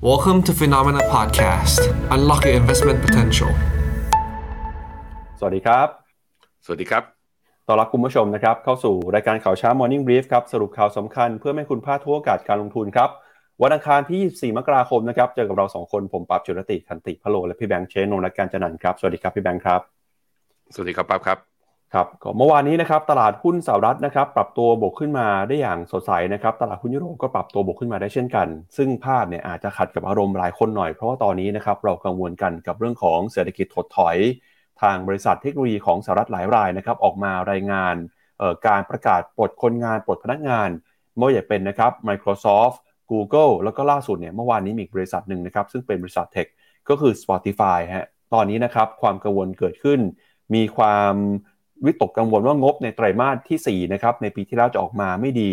Welcome to Phenomena Podcast. Unlock your investment potential. สวัสดีครับ สวัสดีครับ ต้อนรับคุณผู้ชมนะครับ เข้าสู่รายการข่าวเช้า Morning Brief ครับ สรุปข่าวสำคัญเพื่อไม่ให้คุณพลาดทุกโอกาสการลงทุนครับ วันอังคารที่4มกราคมนะครับ เจอกับเรา 2 คน ผมปั๊บจุรติคันติพะโล และพี่แบงค์เชนนงและการจันนันท์ครับ สวัสดีครับพี่แบงค์ครับ สวัสดีครับปั๊บครับ ครับก็เมื่อวานนี้นะครับตลาดหุ้นสหรัฐนะครับปรับตัวบวกขึ้นมาได้อย่างสดใสนะครับตลาดหุ้นยุโรปก็ปรับตัวบวกขึ้นมาได้เช่นกัน ซึ่งภาพเนี่ยอาจจะขัดกับอารมณ์หลายคนหน่อยเพราะว่าตอนนี้นะครับเรากังวลกันกับเรื่องของเศรษฐกิจถดถอย ทางบริษัทเทคโนโลยีของสหรัฐหลายรายนะครับออกมารายงานการประกาศปลดคนงานปลดพนักงานไม่ว่าจะเป็นนะครับ Microsoft Google แล้วก็ล่าสุดเนี่ยเมื่อวานนี้มีบริษัทหนึ่งนะครับซึ่งเป็นบริษัทเทคก็คือ Spotify ฮะตอนนี้นะครับความกังวลเกิดขึ้น มีความ วิตกกังวลว่างบในไตรมาสที่4นะครับในปีที่แล้วจะออกมาไม่ดี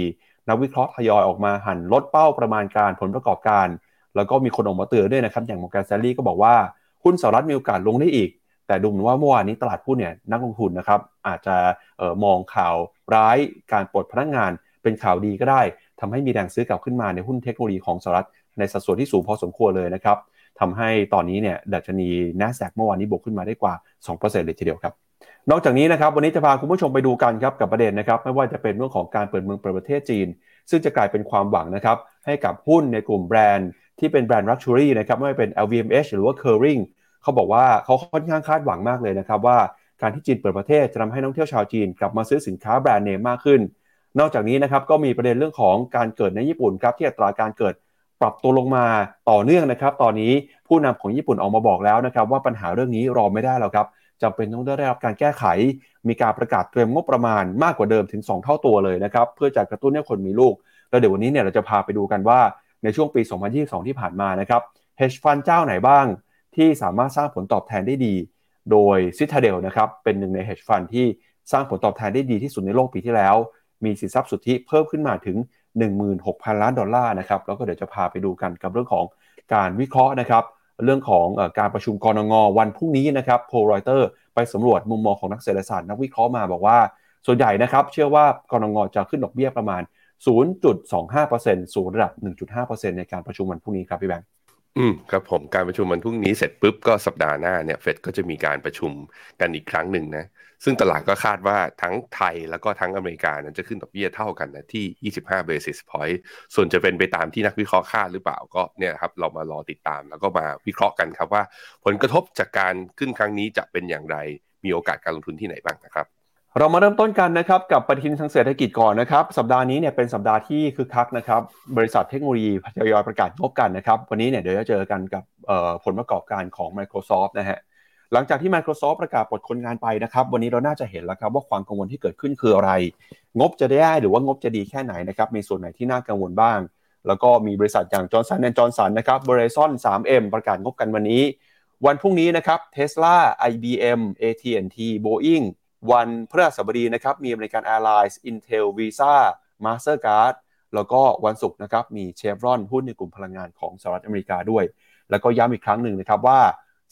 นักวิเคราะห์ทยอยออกมาหันลดเป้าประมาณการผลประกอบการ แล้วก็มีคนออกมาเตือนด้วยนะครับ อย่างมอร์แกนแซลลี่ก็บอกว่าหุ้นสหรัฐมีโอกาสลงได้อีก แต่ดูเหมือนว่าเมื่อวานนี้ตลาดหุ้นเนี่ยนักลงทุนนะครับอาจจะออมองข่าวร้ายการปลดพนักงานเป็นข่าวดีก็ได้ทำให้มีแรงซื้อกลับขึ้นมาในหุ้นเทคโนโลยีของสหรัฐในสัดส่วนที่สูงพอสมควรเลยนะครับทำให้ตอนนี้เนี่ยดัชนี NASDAQ เมื่อวานนี้บวกขึ้นมาได้กว่า 2%เลยทีเดียวครับ นอกจากนี้นะครับวันนี้จะพาคุณผู้ชมไปดูกันครับกับประเด็นนะครับไม่ว่าจะเป็นเรื่องของการเปิดเมืองเปิดประเทศจีน ซึ่งจะกลายเป็นความหวังนะครับให้กับหุ้นในกลุ่มแบรนด์ที่เป็นแบรนด์รักชูรี่นะครับไม่ว่าเป็น LVMH หรือว่า Kering เขาบอกว่าเขาค่อนข้างคาดหวังมากเลยนะครับว่าการที่จีนเปิดประเทศจะทำให้นักท่องเที่ยวชาวจีนกลับมาซื้อสินค้าแบรนด์เนมมากขึ้น นอกจากนี้นะครับก็มีประเด็นเรื่องของการเกิดในญี่ปุ่นครับที่อัตราการเกิดปรับตัวลงมาต่อเนื่องนะครับ ตอนนี้ผู้นำของญี่ปุ่นออกมาบอกแล้วนะครับว่าปัญหาเรื่องนี้รอไม่ได้แล้วครับ จำเป็นต้องได้รับการแก้ไข มีการประกาศเตรียมงบประมาณมากกว่าเดิมถึง 2 เท่าตัวเลยนะครับเพื่อจะกระตุ้นให้คนมีลูก แล้วเดี๋ยววันนี้เนี่ยเราจะพาไปดูกันว่าในช่วงปี 2022 ที่ผ่านมานะครับ hedge fund เจ้าไหนบ้าง ที่สามารถสร้างผลตอบแทนได้ดี โดย Citadel นะครับเป็นหนึ่งใน hedge fund ที่สร้างผลตอบแทนได้ดีที่สุดในโลกปีที่แล้ว มีสินทรัพย์สุทธิเพิ่มขึ้นมาถึง 16,000 ล้านดอลลาร์นะครับแล้วก็เดี๋ยวจะพาไปดูกันกับเรื่องของการวิเคราะห์นะครับ เรื่องของการประชุมกรงงวันพรุ่งนี้นะครับโพลรอยเตอร์ไปสำรวจมุมมองของนักเศรษฐศาสตร์นักวิเคราะห์มาบอกว่า ส่วนใหญ่นะครับ เชื่อว่ากรงงจะขึ้นดอกเบี้ยประมาณ 0.25%สูงระดับ 1.5%ในการประชุมวันพรุ่งนี้ครับพี่แบงค์อืมครับผมการประชุมวันพรุ่งนี้เสร็จปุ๊บก็สัปดาห์หน้าเนี่ยเฟดก็จะมีการประชุมกันอีกครั้งหนึ่งนะ ซึ่งตลาดก็คาดว่าทั้งไทยแล้วก็ทั้งอเมริกานั้นจะขึ้นดอกเบี้ยเท่ากันนะที่ 25 basis point ส่วนจะเป็นไปตามที่นักวิเคราะห์คาดหรือเปล่าก็เนี่ยครับเรามารอติดตามแล้วก็มาวิเคราะห์กันครับว่า ผลกระทบจากการขึ้นครั้งนี้จะเป็นอย่างไรมีโอกาสการลงทุนที่ไหนบ้างนะครับเรามาเริ่มต้นกันนะครับกับปฏิทินทางเศรษฐกิจก่อนนะครับ สัปดาห์นี้เนี่ยเป็นสัปดาห์ที่คึกคักนะครับ บริษัทเทคโนโลยีทยอยประกาศงบกันนะครับ วันนี้เนี่ยเดี๋ยวจะเจอกันกับผลประกอบการของ Microsoft นะฮะ หลังจากที่ Microsoft ประกาศปลดคนงานไปนะครับ วันนี้เราน่าจะเห็นแล้วครับว่าความกังวลที่เกิดขึ้นคืออะไร งบจะได้หรือว่างบจะดีแค่ไหนนะครับ มีส่วนไหนที่น่ากังวลบ้าง แล้วก็มีบริษัทอย่าง Johnson & Johnson นะครับบริษัท 3M ประกาศงบกันวันนี้ วันพรุ่งนี้นะครับ Tesla IBM AT&T Boeing วันพฤหัสบดีนะครับมี American Airlines Intel Visa Mastercard แล้วก็วันศุกร์นะครับมีเชฟรอนหุ้นในกลุ่มพลังงานของสหรัฐอเมริกาด้วย แล้วก็ย้ำอีกครั้งหนึ่งนะครับว่า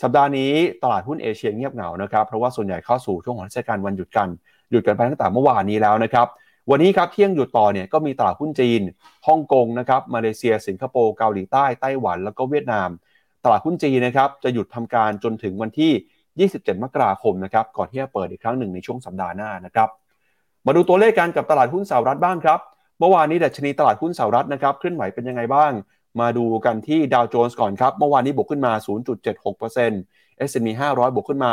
สัปดาห์นี้ตลาดหุ้นเอเชียเงียบเหงานะครับเพราะว่าส่วนใหญ่เข้าสู่ช่วงของเทศกาลวันหยุดกัน หยุดกันไปตั้งแต่เมื่อวานนี้แล้วนะครับวันนี้ครับเที่ยงหยุดต่อเนี่ยก็มีตลาดหุ้นจีนฮ่องกงนะครับมาเลเซีย สิงคโปร์เกาหลีใต้ไต้หวัน แล้วก็เวียดนาม ตลาดหุ้นจีนนะครับจะหยุดทำการจนถึงวันที่ 27 มกราคมนะครับก่อนที่จะเปิดอีกครั้งหนึ่งในช่วงสัปดาห์หน้านะครับมาดูตัวเลขกันกับตลาดหุ้นสหรัฐบ้างครับเมื่อวานนี้ดัชนีตลาดหุ้นสหรัฐนะครับเคลื่อนไหวเป็นยังไงบ้าง มาดูกันที่ดาวโจนส์ก่อนครับ เมื่อวานนี้บวกขึ้นมา 0.76% S&P 500 บวกขึ้นมา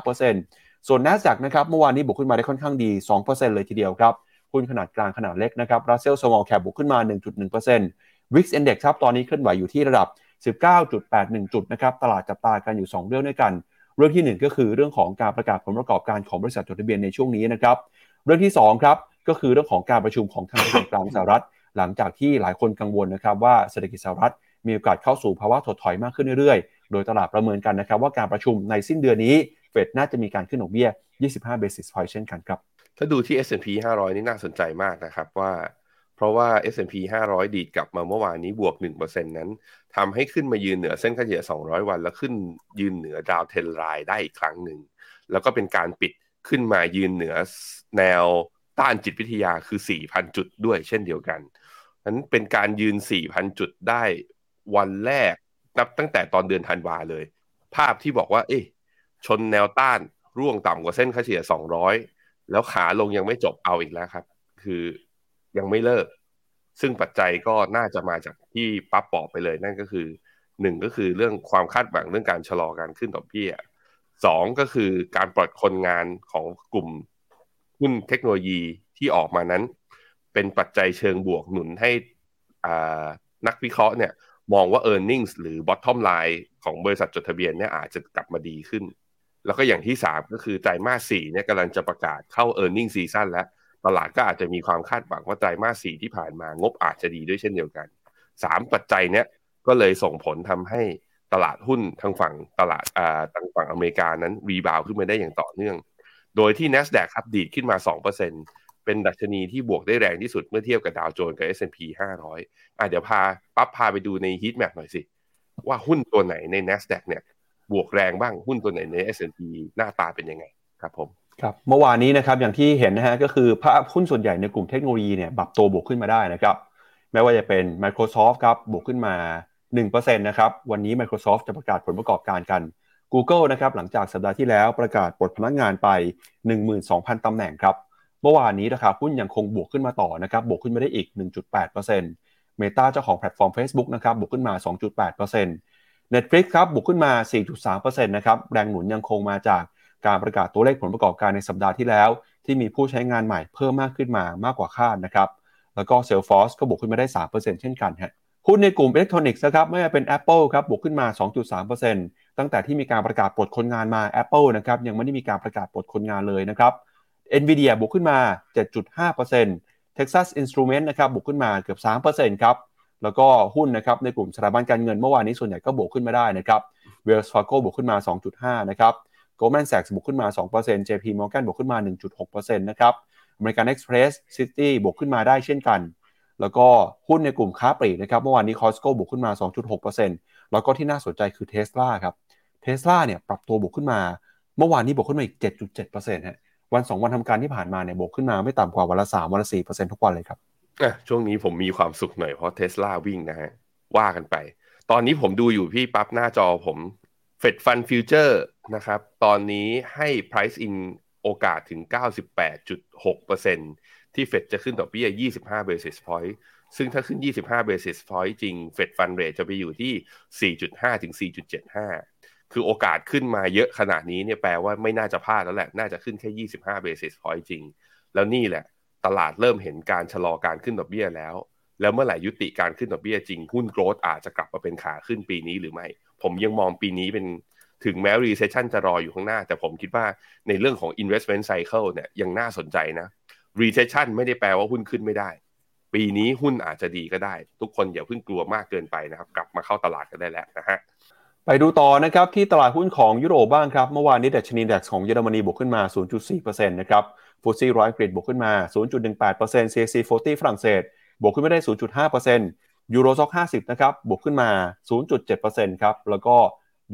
1.19%ส่วน NASDAQ นะครับเมื่อวานนี้บวกขึ้นมาได้ค่อนข้างดี 2%เลยทีเดียวครับหุ้นขนาดกลางขนาดเล็กนะครับ Russell Small Cap บวกขึ้นมา 1.1% Wix Index ครับตอนนี้เคลื่อนไหวอยู่ที่ระดับ 19.81 จุดนะครับตลาดจับตากันอยู่ 2 เรื่องด้วยกัน เรื่องที่ 1 ก็คือเรื่องของการประกาศผลประกอบการของบริษัทจดทะเบียนในช่วงนี้นะครับเรื่องที่2ครับก็คือเรื่องของการประชุมของทางธนาคารกลางสหรัฐ หลังจากที่หลายคนกังวลนะครับว่าเศรษฐกิจสหรัฐมีโอกาสเข้าสู่ภาวะถดถอยมากขึ้นเรื่อยๆ โดยตลาดประเมินกันนะครับว่าการประชุมในสิ้นเดือนนี้เฟดน่าจะมีการขึ้นดอกเบี้ย 25 basis point เช่นกันครับ ถ้าดูที่ S&P 500 นี่น่าสนใจมากนะครับว่า เพราะว่า S&P 500 ดีดกลับมาเมื่อวานนี้บวก 1%นั้นทำให้ขึ้นมายืนเหนือเส้นค่าเฉลี่ย 200 วัน แล้วขึ้นยืนเหนือดาวเทนไลน์ได้อีกครั้งหนึ่ง แล้วก็เป็นการปิดขึ้นมายืนเหนือแนวต้านจิตวิทยาคือ 4,000 จุดด้วยเช่นเดียวกัน นั้นเป็นการยืน 4,000 จุดได้วันแรกนับตั้งแต่ตอนเดือนธันวาเลย ภาพที่บอกว่า เอ๊ะชนแนวต้านร่วงต่ำกว่าเส้นค่าเฉลี่ย 200 แล้วขาลงยังไม่จบเอาอีกแล้วครับ คือยังไม่เลิก ซึ่งปัจจัยก็น่าจะมาจากที่ปั๊บบอกไปเลยนั่นก็คือหนึ่งก็คือเรื่องความคาดหวังเรื่องการชะลอการขึ้นดอกเบี้ยสองก็คือการปลดคนงานของกลุ่มหุ้นเทคโนโลยีที่ออกมานั้น เป็นปัจจัยเชิงบวกหนุนให้นักวิเคราะห์เนี่ยมองว่า e a r n i n g หรือ bottom line ของบริษัทจดทะเบียนเนี่ยอาจจะกลับมาดีขึ้น แล้วก็อย่างที่สามก็คือไตรมาสสี่เนี่ยกำลังจะประกาศเข้า e a r n i n g season แล้ว ตลาดก็อาจจะมีความคาดหวังว่าไตรมาสสี่ที่ผ่านมางบอาจจะดีด้วยเช่นเดียวกันสามปัจจัยเนี้ยก็เลยส่งผลทำให้ตลาดหุ้นทางฝั่งตลาดอ่าทางฝั่งอเมริกานั้น rebound ขึ้นมาได้อย่างต่อเนื่อง โดยที่ NASDAQ ครับดีดขึ้นมา 2% เป็นดัชนีที่บวกได้แรงที่สุดเมื่อเทียบกับดาวโจนส์กับ S&P 500 อะเดี๋ยวพาปั๊บพาไปดูใน heat map หน่อยสิ ว่าหุ้นตัวไหนใน NASDAQ เนี่ยบวกแรงบ้างหุ้นตัวไหนใน S&P หน้าตาเป็นยังไงครับผมครับเมื่อวานนี้นะครับอย่างที่เห็นนะฮะก็คือภาพหุ้นส่วนใหญ่ในกลุ่มเทคโนโลยีเนี่ยปรับตัวบวกขึ้นมาได้นะครับไม่ว่าจะเป็น Microsoft ครับบวกขึ้นมา 1%นะครับวันนี้ Microsoft จะประกาศผลประกอบการกัน Google นะครับหลังจากสัปดาห์ที่แล้วประกาศปลดพนักงานไป 12,000 ตำแหน่งครับ เมื่อวานนี้ราคาหุ้นยังคงบวกขึ้นมาต่อนะครับบวกขึ้นมาได้อีก 1.8% Meta เจ้าของแพลตฟอร์ม Facebook นะครับบวกขึ้นมา 2.8% Netflix ครับบวกขึ้นมา 4.3%นะครับแรงหนุนยังคงมาจากการประกาศตัวเลขผลประกอบการในสัปดาห์ที่แล้ว ที่มีผู้ใช้งานใหม่เพิ่มมากขึ้นมามากกว่าคาดนะครับแล้วก็ Salesforce ก็บวกขึ้นมาได้ 3%เช่นกันฮะหุ้นในกลุ่มอิเล็กทรอนิกส์นะครับไม่ว่าเป็น Apple ครับบวกขึ้นมา 2.3%ตั้งแต่ที่มีการประกาศปลดคนงานมา Apple นะครับยังไม่ได้มีการประกาศปลดคนงานเลยนะครับ Nvidia บวกขึ้นมา 7.5% Texas Instrument นะครับบวกขึ้นมาเกือบ 3%ครับ แล้วก็หุ้นนะครับในกลุ่มสถาบันการเงินเมื่อวานนี้ส่วนใหญ่ก็บวกขึ้นมาได้นะครับ Wells Fargo บวกขึ้นมา 2.5 นะครับ Goldman Sachs บวกขึ้นมา 2% JP Morgan บวกขึ้นมา 1.6%นะครับ American Express City บวกขึ้นมาได้เช่นกัน แล้วก็หุ้นในกลุ่มค้าปลีกนะครับเมื่อวานนี้คอสโก้บวกขึ้นมา 2.6%แล้วก็ที่น่าสนใจคือเทสลาครับเทสลาเนี่ยปรับตัวบวกขึ้นมา เมื่อวานนี้บวกขึ้นมาอีก 7.7%ฮะ วัน2วันทำการที่ผ่านมาเนี่ยบวกขึ้นมาไม่ต่ำกว่าวันละ3วันละ4%ทุกวันเลยครับช่วงนี้ผมมีความสุขหน่อยเพราะเทสลาวิ่งนะฮะว่ากันไป ตอนนี้ผมดูอยู่พี่ปั๊บหน้าจอผม Fed Fund Futures นะครับ ตอนนี้ให้ price in โอกาสถึง 98.6%ที่เฟดจะขึ้นดอกเบี้ย 25 basis point ซึ่งถ้าขึ้น 25 basis point จริง Fed Fund Rate จะไปอยู่ที่ 4.5 ถึง 4.75 คือโอกาสขึ้นมาเยอะขนาดนี้เนี่ยแปลว่าไม่น่าจะพลาดแล้วแหละ น่าจะขึ้นแค่ 25 basis point จริง แล้วนี่แหละ ตลาดเริ่มเห็นการชะลอการขึ้นดอกเบี้ยแล้ว แล้วเมื่อไหร่ยุติการขึ้นดอกเบี้ยจริง หุ้นโกรดอาจจะกลับมาเป็นขาขึ้นปีนี้หรือไม่ ผมยังมองปีนี้เป็นถึงแม้ recession จะรออยู่ข้างหน้า แต่ผมคิดว่าในเรื่องของ investment cycle เนี่ยยังน่าสนใจนะ recession ไม่ได้แปลว่าหุ้นขึ้นไม่ได้ ปีนี้หุ้นอาจจะดีก็ได้ ทุกคนอย่าเพิ่งกลัวมากเกินไปนะครับ กลับมาเข้าตลาดกันได้แล้วนะฮะ ไปดูต่อนะครับที่ตลาดหุ้นของยุโรปบ้างครับ เมื่อวานนี้ดัชนีดัคของเยอรมนีบวกขึ้นมา 0.4%นะครับ FTSE ร้อยอังกฤษบวกขึ้นมา 0.18% CAC 40 ฝรั่งเศส บวกขึ้นมาได้ 0.5% Euro Stoxx 50 นะครับ บวกขึ้นมา 0.7%ครับ แล้วก็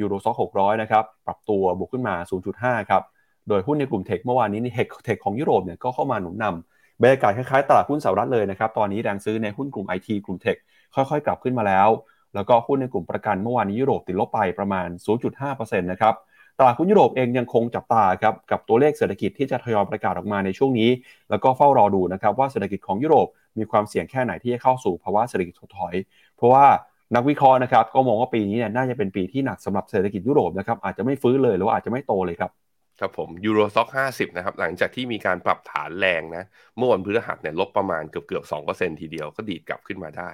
Euro Stoxx 600 นะครับ ปรับตัวบวกขึ้นมา 0.5 ครับ โดยหุ้นในกลุ่ม tech เมื่อวานนี้นี่ tech ของยุโรปเนี่ยก็เข้ามาหนุนนำบรรยากาศคล้ายๆ ตลาดหุ้นสหรัฐเลยนะครับ ตอนนี้แรงซื้อในหุ้นกลุ่มไอทีกลุ่ม tech ค่อยๆ กลับขึ้นมาแล้ว แล้วก็หุ้นในกลุ่มประกันเมื่อวานนี้ยุโรปติดลบไปประมาณ 0.5%นะครับตลาดหุ้นยุโรปเองยังคงจับตาครับกับตัวเลขเศรษฐกิจที่จะทยอยประกาศออกมาในช่วงนี้ แล้วก็เฝ้ารอดูนะครับว่าเศรษฐกิจของยุโรปมีความเสี่ยงแค่ไหนที่จะเข้าสู่ภาวะเศรษฐกิจถดถอย เพราะว่านักวิเคราะห์นะครับก็มองว่าปีนี้เนี่ยน่าจะเป็นปีที่หนักสำหรับเศรษฐกิจยุโรปนะครับอาจจะไม่ฟื้นเลยหรือว่าอาจจะไม่โตเลยครับ ครับผมยูโรซ็อกห้าสิบนะครับ หลังจากที่มีการปรับฐานแรงนะ เมื่อวันพฤหัสเนี่ยลบประมาณเกือบเกือบสองเปอร์เซ็นทีเดียวก็ดีดกลับขึ้นมาได้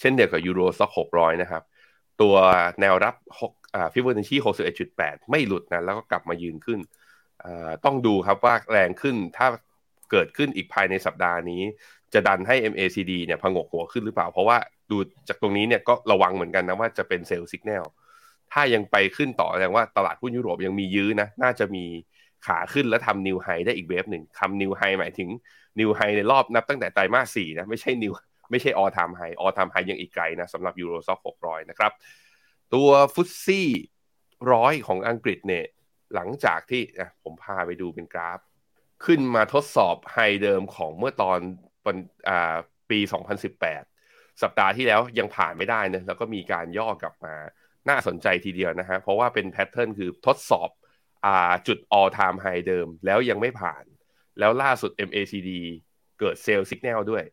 เช่นเดียวกับยูโรซ็อกหกร้อยนะครับ ตัวแนวรับหกอ่าฟิบเบอร์นชีหกสิบเอ็ดจุดแปดไม่หลุดนะ แล้วก็กลับมายืนขึ้นอ่าต้องดูครับว่าแรงขึ้นถ้าเกิดขึ้นอีกภายในสัปดาห์นี้ จะดันให้ MACD เนี่ยพงกหัวขึ้นหรือเปล่า เพราะว่าดูจากตรงนี้เนี่ยก็ระวังเหมือนกันนะว่าจะเป็นเซลล์สัญญาณ ถ้ายังไปขึ้นต่อแสดงว่าตลาดหุ้นยุโรปยังมียื้อนะ น่าจะมีขาขึ้นแล้วทำนิวไฮได้อีกเวฟหนึ่งคำนิวไฮหมายถึงnew high ในรอบนับตั้งแต่ไตรมาสสี่นะ ไม่ใช่ new ไม่ใช่ all time high all time high ยังอีกไกลนะสำหรับ Euro Stoxx หกร้อยนะครับ ตัว FTSE ร้อยของอังกฤษเนี่ย หลังจากที่ผมพาไปดูเป็นกราฟ ขึ้นมาทดสอบ high เดิมของเมื่อตอนปี 2018 สัปดาห์ที่แล้วยังผ่านไม่ได้นะแล้วก็มีการย่อกลับมา น่าสนใจทีเดียวนะฮะเพราะว่าเป็น pattern คือทดสอบอ่าจุด all time high เดิมแล้วยังไม่ผ่าน แล้วล่าสุด MACD เกิดเซลล์สัญญาณด้วย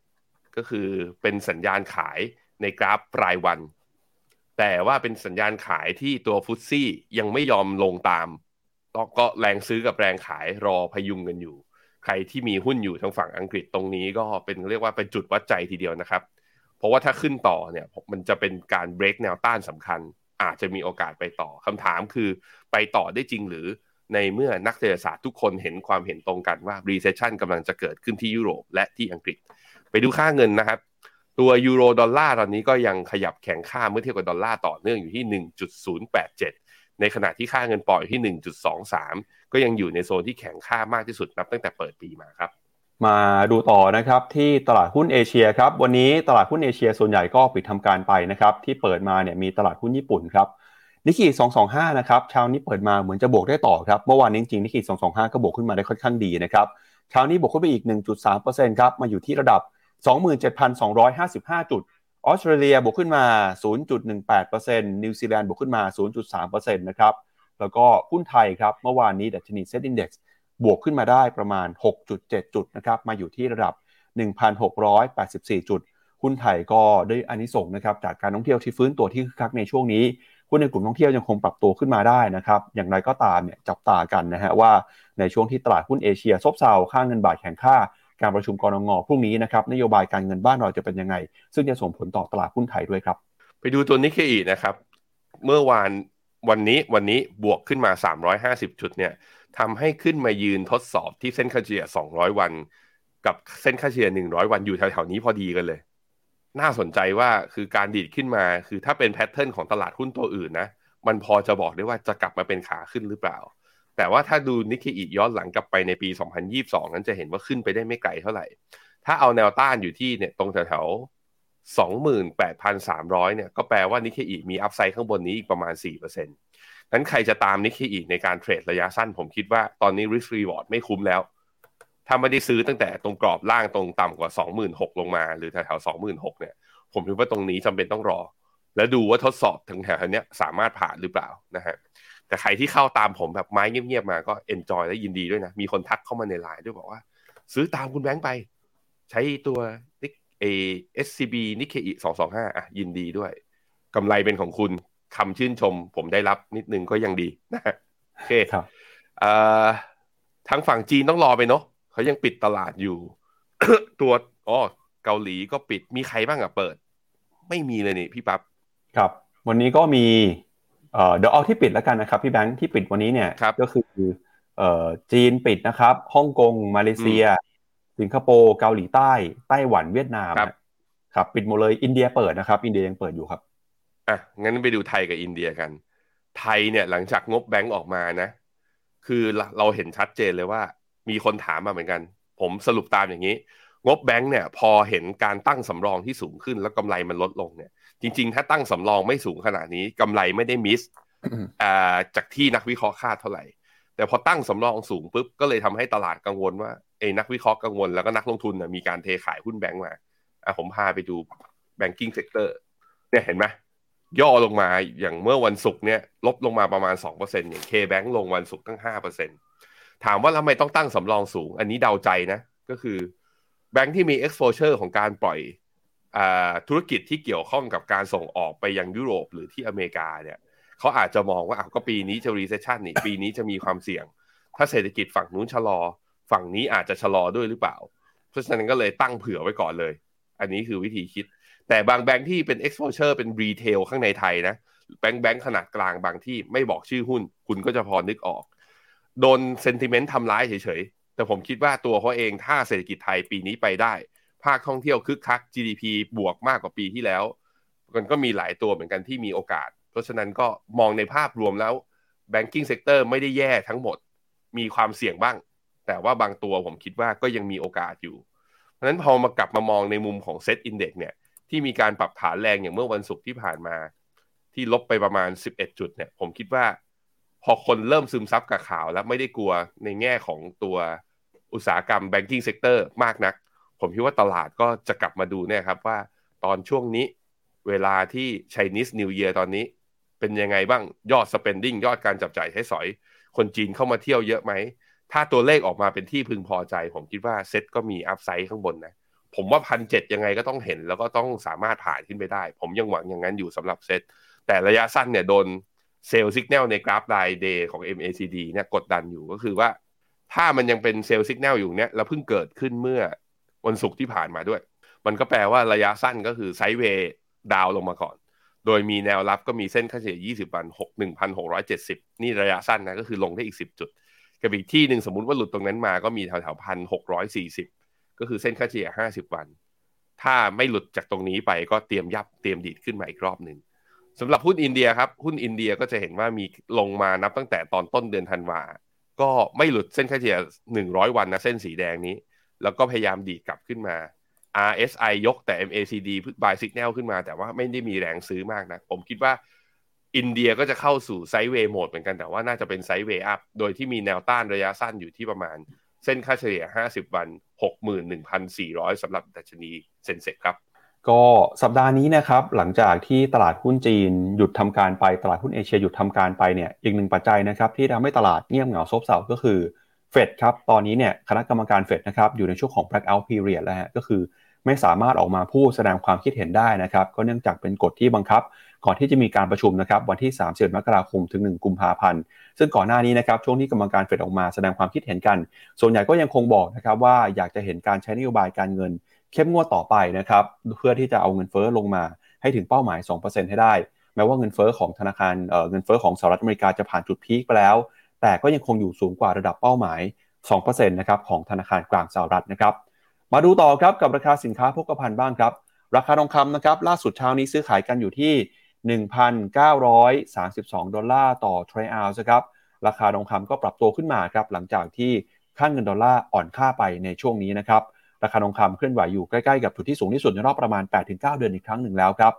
ก็คือเป็นสัญญาณขายในกราฟรายวัน แต่ว่าเป็นสัญญาณขายที่ตัวฟุตซี่ยังไม่ยอมลงตามก็แรงซื้อกับแรงขายรอพยุงกันอยู่ ใครที่มีหุ้นอยู่ทางฝั่งอังกฤษตรงนี้ก็เป็นเรียกว่าเป็นจุดวัดใจทีเดียวนะครับ เพราะว่าถ้าขึ้นต่อเนี่ยมันจะเป็นการเบรกแนวต้านสำคัญ อาจจะมีโอกาสไปต่อคำถามคือไปต่อได้จริงหรือในเมื่อนักเศรษฐศาสตร์ทุกคนเห็นความเห็นตรงกันว่า recession กำลังจะเกิดขึ้นที่ยุโรปและที่อังกฤษ ไปดูค่าเงินนะครับ ตัวยูโรดอลลาร์ตอนนี้ก็ยังขยับแข็งค่าเมื่อเทียบกับดอลลาร์ต่อเนื่องอยู่ที่ 1.087 ในขณะที่ค่าเงินปอนด์อยู่ที่ 1.23 ก็ยังอยู่ในโซนที่แข็งค่ามากที่สุดนับตั้งแต่เปิดปีมาครับ มาดูต่อนะครับที่ตลาดหุ้นเอเชียครับวันนี้ตลาดหุ้นเอเชียส่วนใหญ่ก็ปิดทำการไปนะครับที่เปิดมาเนี่ยมีตลาดหุ้นญี่ปุ่นครับนิกกี้225 นะครับเช้านี้เปิดมาเหมือนจะบวกได้ต่อครับเมื่อวานนี้จริงนิกกี้225 ก็บวกขึ้นมาได้ค่อนข้างดีนะครับเช้านี้บวกขึ้นไปอีก 1.3%ครับมาอยู่ที่ระดับ 27,255 จุดออสเตรเลียบวกขึ้นมา 0.18%นิวซีแลนด์บวกขึ้นมา 0.3%นะครับแล้วก็หุ้นไทยครับเมื่อวานนี้ดัชนี SET Index บวกขึ้นมาได้ประมาณ 6.7 จุดนะครับมาอยู่ที่ระดับ 1,684 จุด หุ้นไทยก็ได้อานิสงส์นะครับจากการท่องเที่ยวที่ฟื้นตัวที่คึกคักในช่วงนี้หุ้นในกลุ่มท่องเที่ยวยังคงปรับตัวขึ้นมาได้นะครับอย่างไรก็ตามเนี่ยจับตากันนะฮะว่าในช่วงที่ตลาดหุ้นเอเชียซบเซาค่าเงินบาทแข็งค่าการประชุมกรงงพรุ่งนี้นะครับนโยบายการเงินบ้านเราจะเป็นยังไง ซึ่งจะส่งผลต่อตลาดหุ้นไทยด้วยครับ ไปดูตัวนิเคอีนะครับ เมื่อวาน วันนี้วันนี้บวกขึ้นมา 350 จุดเนี่ยทำให้ขึ้นมายืนทดสอบที่เส้นค่าเฉลี่ย 200 วัน กับเส้นค่าเฉลี่ย 100 วันอยู่แถวๆนี้พอดีกันเลย น่าสนใจว่าคือการดีดขึ้นมา คือถ้าเป็น pattern ของตลาดหุ้นตัวอื่นนะมันพอจะบอกได้ว่าจะกลับมาเป็นขาขึ้นหรือเปล่า แต่ว่าถ้าดูนิกเกอีย้อนหลังกลับไปในปี 2022 นั้นจะเห็นว่าขึ้นไปได้ไม่ไกลเท่าไหร่ ถ้าเอาแนวต้านอยู่ที่เนี่ยตรงแถวๆ 28,300เนี่ยก็แปลว่านิกเกอีมี upside ข้างบนนี้อีกประมาณ 4%นั้นใครจะตามนิกเกอีในการเทรดระยะสั้น ผมคิดว่าตอนนี้ risk reward ไม่คุ้มแล้ว ถ้าไม่ได้ซื้อตั้งแต่ตรงกรอบล่างตรงต่ำกว่า 26,000 ลงมา หรือแถวๆ26,000เนี่ย ผมคิดว่าตรงนี้จำเป็นต้องรอ แล้วดูว่าทดสอบถึงแถวเนี้ยสามารถผ่านหรือเปล่านะฮะแต่ใครที่เข้าตามผมแบบไม้เงียบๆมาก็ enjoy และยินดีด้วยนะมีคนทักเข้ามาในไลน์ด้วยบอกว่า ซื้อตามคุณแบงค์ไป ใช้ตัวนิก อ SCB Nikkei สองสองห้าอะยินดีด้วยกำไรเป็นของคุณคำชื่นชม ผมได้รับนิดนึงก็ยังดีนะฮะโอเคครับเอ่อทางฝั่งจีนต้องรอไปเนาะเขายังปิดตลาดอยู่ ตัวอ๋อเกาหลีก็ปิดมีใครบ้างอะเปิด ไม่มีเลยนี่พี่ปับ๊บครับ วันนี้ก็มีเดี๋ยวเอาที่ปิดแล้วกันนะครับพี่แบงค์ที่ปิดวันนี้เนี่ยก็คือจีนปิดนะครับฮ่องกงมาเลเซีย สิงคโปร์เกาหลีใต้ไต้หวันเวียดนามครับปิดหมดเลยอินเดียเปิดนะครับ อินเดียยังเปิดอยู่ครับอะงั้นไปดูไทยกับอินเดียกัน ไทยเนี่ยหลังจากงบแบงก์ออกมานะ คือเราเห็นชัดเจนเลยว่า มีคนถามมาเหมือนกัน ผมสรุปตามอย่างนี้ งบแบงก์เนี่ย พอเห็นการตั้งสำรองที่สูงขึ้นแล้วกำไรมันลดลงเนี่ย จริง ๆ ถ้าตั้งสำรองไม่สูงขนาดนี้กำไรไม่ได้มิสจากที่นักวิเคราะห์คาดเท่าไหร่ แต่พอตั้งสำรองสูงปุ๊บก็เลยทำให้ตลาดกังวลว่าเอ้นักวิเคราะห์กังวลแล้วก็นักลงทุนมีการเทขายหุ้นแบงก์มาอะผมพาไปดู banking sector เนี่ยเห็นไหมย่อลงมาอย่างเมื่อวันศุกร์เนี่ยลบลงมาประมาณ 2%อย่าง KBank ลงวันศุกร์ตั้ง 5%ถามว่าทำไมต้องตั้งสำรองสูง อันนี้เดาใจนะ ก็คือแบงก์ที่มี exposure ของการปล่อยธุรกิจที่เกี่ยวข้องกับการส่งออกไปยังยุโรปหรือที่อเมริกาเนี่ย เขาอาจจะมองว่าอ้าวก็ปีนี้จะ recession นี่ปีนี้จะมีความเสี่ยง ถ้าเศรษฐกิจฝั่งนู้นชะลอ ฝั่งนี้อาจจะชะลอด้วยหรือเปล่า เพราะฉะนั้นก็เลยตั้งเผื่อไว้ก่อนเลย อันนี้คือวิธีคิด แต่บางแบงค์ที่เป็น exposure เป็น retail ข้างในไทยนะแบงค์แบงค์ขนาดกลางบางที่ไม่บอกชื่อหุ้น คุณก็จะพอนึกออก โดนเซนติเมนต์ทำร้ายเฉยๆ แต่ผมคิดว่าตัวเขาเองถ้าเศรษฐกิจไทยปีนี้ไปได้ ภาคท่องเที่ยวคึกคัก GDP บวกมากกว่าปีที่แล้ว มันก็มีหลายตัวเหมือนกันที่มีโอกาส เพราะฉะนั้นก็มองในภาพรวมแล้ว banking sector ไม่ได้แย่ทั้งหมด มีความเสี่ยงบ้าง แต่ว่าบางตัวผมคิดว่าก็ยังมีโอกาสอยู่ เพราะฉะนั้นพอมากลับมามองในมุมของ Set Index เนี่ยที่มีการปรับฐานแรงอย่างเมื่อวันศุกร์ที่ผ่านมา ที่ลบไปประมาณ 11 จุดเนี่ยผมคิดว่าพอคนเริ่มซึมซับกับข่าวแล้วไม่ได้กลัวในแง่ของตัวอุตสาหกรรม banking sector มากนัก ผมคิดว่าตลาดก็จะกลับมาดูเนี่ยครับว่าตอนช่วงนี้เวลาที่ Chinese New Year ตอนนี้ เป็นยังไงบ้างยอด spending ยอดการจับจ่ายใช้สอย คนจีนเข้ามาเที่ยวเยอะไหม ถ้าตัวเลขออกมาเป็นที่พึงพอใจ ผมคิดว่าเซ็ตก็มี upside ข้างบนนะ ผมว่าพันเจ็ดยังไงก็ต้องเห็น แล้วก็ต้องสามารถผ่านขึ้นไปได้ ผมยังหวังอย่างนั้นอยู่สำหรับเซ็ตแต่ระยะสั้นเนี่ยโดน sell สัญญาณในกราฟราย day ของ MACD เนี่ยกดดันอยู่ก็คือว่า ถ้ามันยังเป็น sell สัญญาณอยู่เนี่ยแล้วเพิ่งเกิดขึ้นเมื่อวันศุกร์ที่ผ่านมาด้วย มันก็แปลว่าระยะสั้นก็คือไซด์เวย์ดาวลงมาก่อน โดยมีแนวรับก็มีเส้นค่าเฉลี่ย 20 วัน 6 1,670 นี่ระยะสั้นนะ ก็คือลงได้อีก 10 จุด กับอีกที่หนึ่งสมมติว่าหลุดตรงนั้นมาก็มีแถวแถวพันหกร้อยสี่สิบก็คือเส้นค่าเฉลี่ย 50 วัน ถ้าไม่หลุดจากตรงนี้ไปก็เตรียมยับเตรียมดีดขึ้นมาอีกรอบหนึ่งสำหรับหุ้นอินเดียครับ หุ้นอินเดียก็จะเห็นว่ามีลงมานับตั้งแต่ตอนต้นเดือนธันวา ก็ไม่หลุดเส้นค่าเฉลี่ย 100 วันนะเส้นสีแดงนี้ แล้วก็พยายามดีดกลับขึ้นมา RSI ยกแต่ MACD buy signal ขึ้นมาแต่ว่าไม่ได้มีแรงซื้อมากนะผมคิดว่าอินเดียก็จะเข้าสู่ sideway mode เหมือนกันแต่ว่าน่าจะเป็น sideway up โดยที่มีแนวต้านระยะสั้นอยู่ที่ประมาณ เส้นค่าเฉลี่ย 50 วัน 61,400 สำหรับดัชนี Sensex ครับ ก็สัปดาห์นี้นะครับ หลังจากที่ตลาดหุ้นจีนหยุดทำการไปตลาดหุ้นเอเชียหยุดทำการไปเนี่ยอีกหนึ่งปัจจัยนะครับที่ทำให้ตลาดเงียบเหงาซบเซาก็คือเฟดครับตอนนี้เนี่ยคณะกรรมการเฟดนะครับอยู่ในช่วงของ blackout period แล้วฮะก็คือ ไม่สามารถออกมาพูดแสดงความคิดเห็นได้นะครับ ก็เนื่องจากเป็นกฎที่บังคับ ก่อนที่จะมีการประชุมนะครับวันที่30มกราคมถึง 1 กุมภาพันธ์ ซึ่งก่อนหน้านี้นะครับช่วงที่กรรมการเฟดออกมาแสดงความคิดเห็นกัน ส่วนใหญ่ก็ยังคงบอกนะครับว่าอยากจะเห็นการใช้นโยบายการเงิน เข้มงวดต่อไปนะครับเพื่อที่จะเอาเงินเฟ้อลงมาให้ถึงเป้าหมาย 2%ให้ได้ แม้ว่าเงินเฟ้อของธนาคารเเงินเฟ้อของสหรัฐอเมริกาจะผ่านจุดพีคไปแล้ว แต่ก็ยังคงอยู่สูงกว่าระดับเป้าหมาย 2%นะครับของธนาคารกลางสหรัฐนะครับ มาดูต่อครับกับราคาสินค้าโภคภัณฑ์บ้างครับ ราคาทองคำนะครับล่าสุดเช้านี้ซื้อขายกันอยู่ที่ 1,932 ดอลลาร์ต่อทรัลล์ครับราคาทองคำก็ปรับตัวขึ้นมาครับหลังจากที่ค่างเงินดอลลาร์อ่อนค่าไปในช่วงนี้นะครับราคาทองคำเคลื่อนไหวอยู่ใกล้ๆกับจุดที่สูงที่สุดในรอบประมาณ 8-9 เดือนอีกครั้งหนึ่งแล้วครับ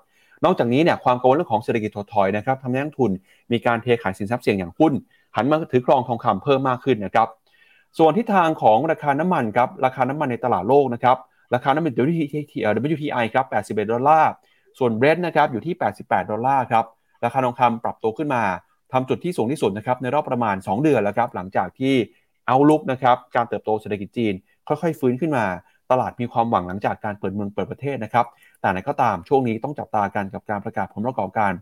นอกจากนี้เนี่ยความกังวลเรื่องของเศรษฐกิจถดถอยนะครับทำให้นักทุนมีการเทขายสินทรัพย์เสี่ยงอย่างหุ้น หันมาถือครองทองคำเพิ่มมากขึ้นนะครับ ส่วนทิศทางของราคาน้ำมันครับราคาน้ำมันในตลาดโลกนะครับราคาน้ำมัน WTI ครับ81ดอลลาร์ส่วนเบรดนะครับอยู่ที่ 88 ดอลลาร์ครับราคาทองคำปรับตัวขึ้นมาทำจุดที่สูงที่สุดนะครับในรอบประมาณ 2 เดือนแล้วครับหลังจากที่outlook นะครับการเติบโตเศรษฐกิจจีน ค่อยๆ ฟื้นขึ้นมา ตลาดมีความหวังหลังจากการเปิดเมืองเปิดประเทศนะครับแต่ไหนก็ตามช่วงนี้ต้องจับตากันกับการประกาศผลประกอบการ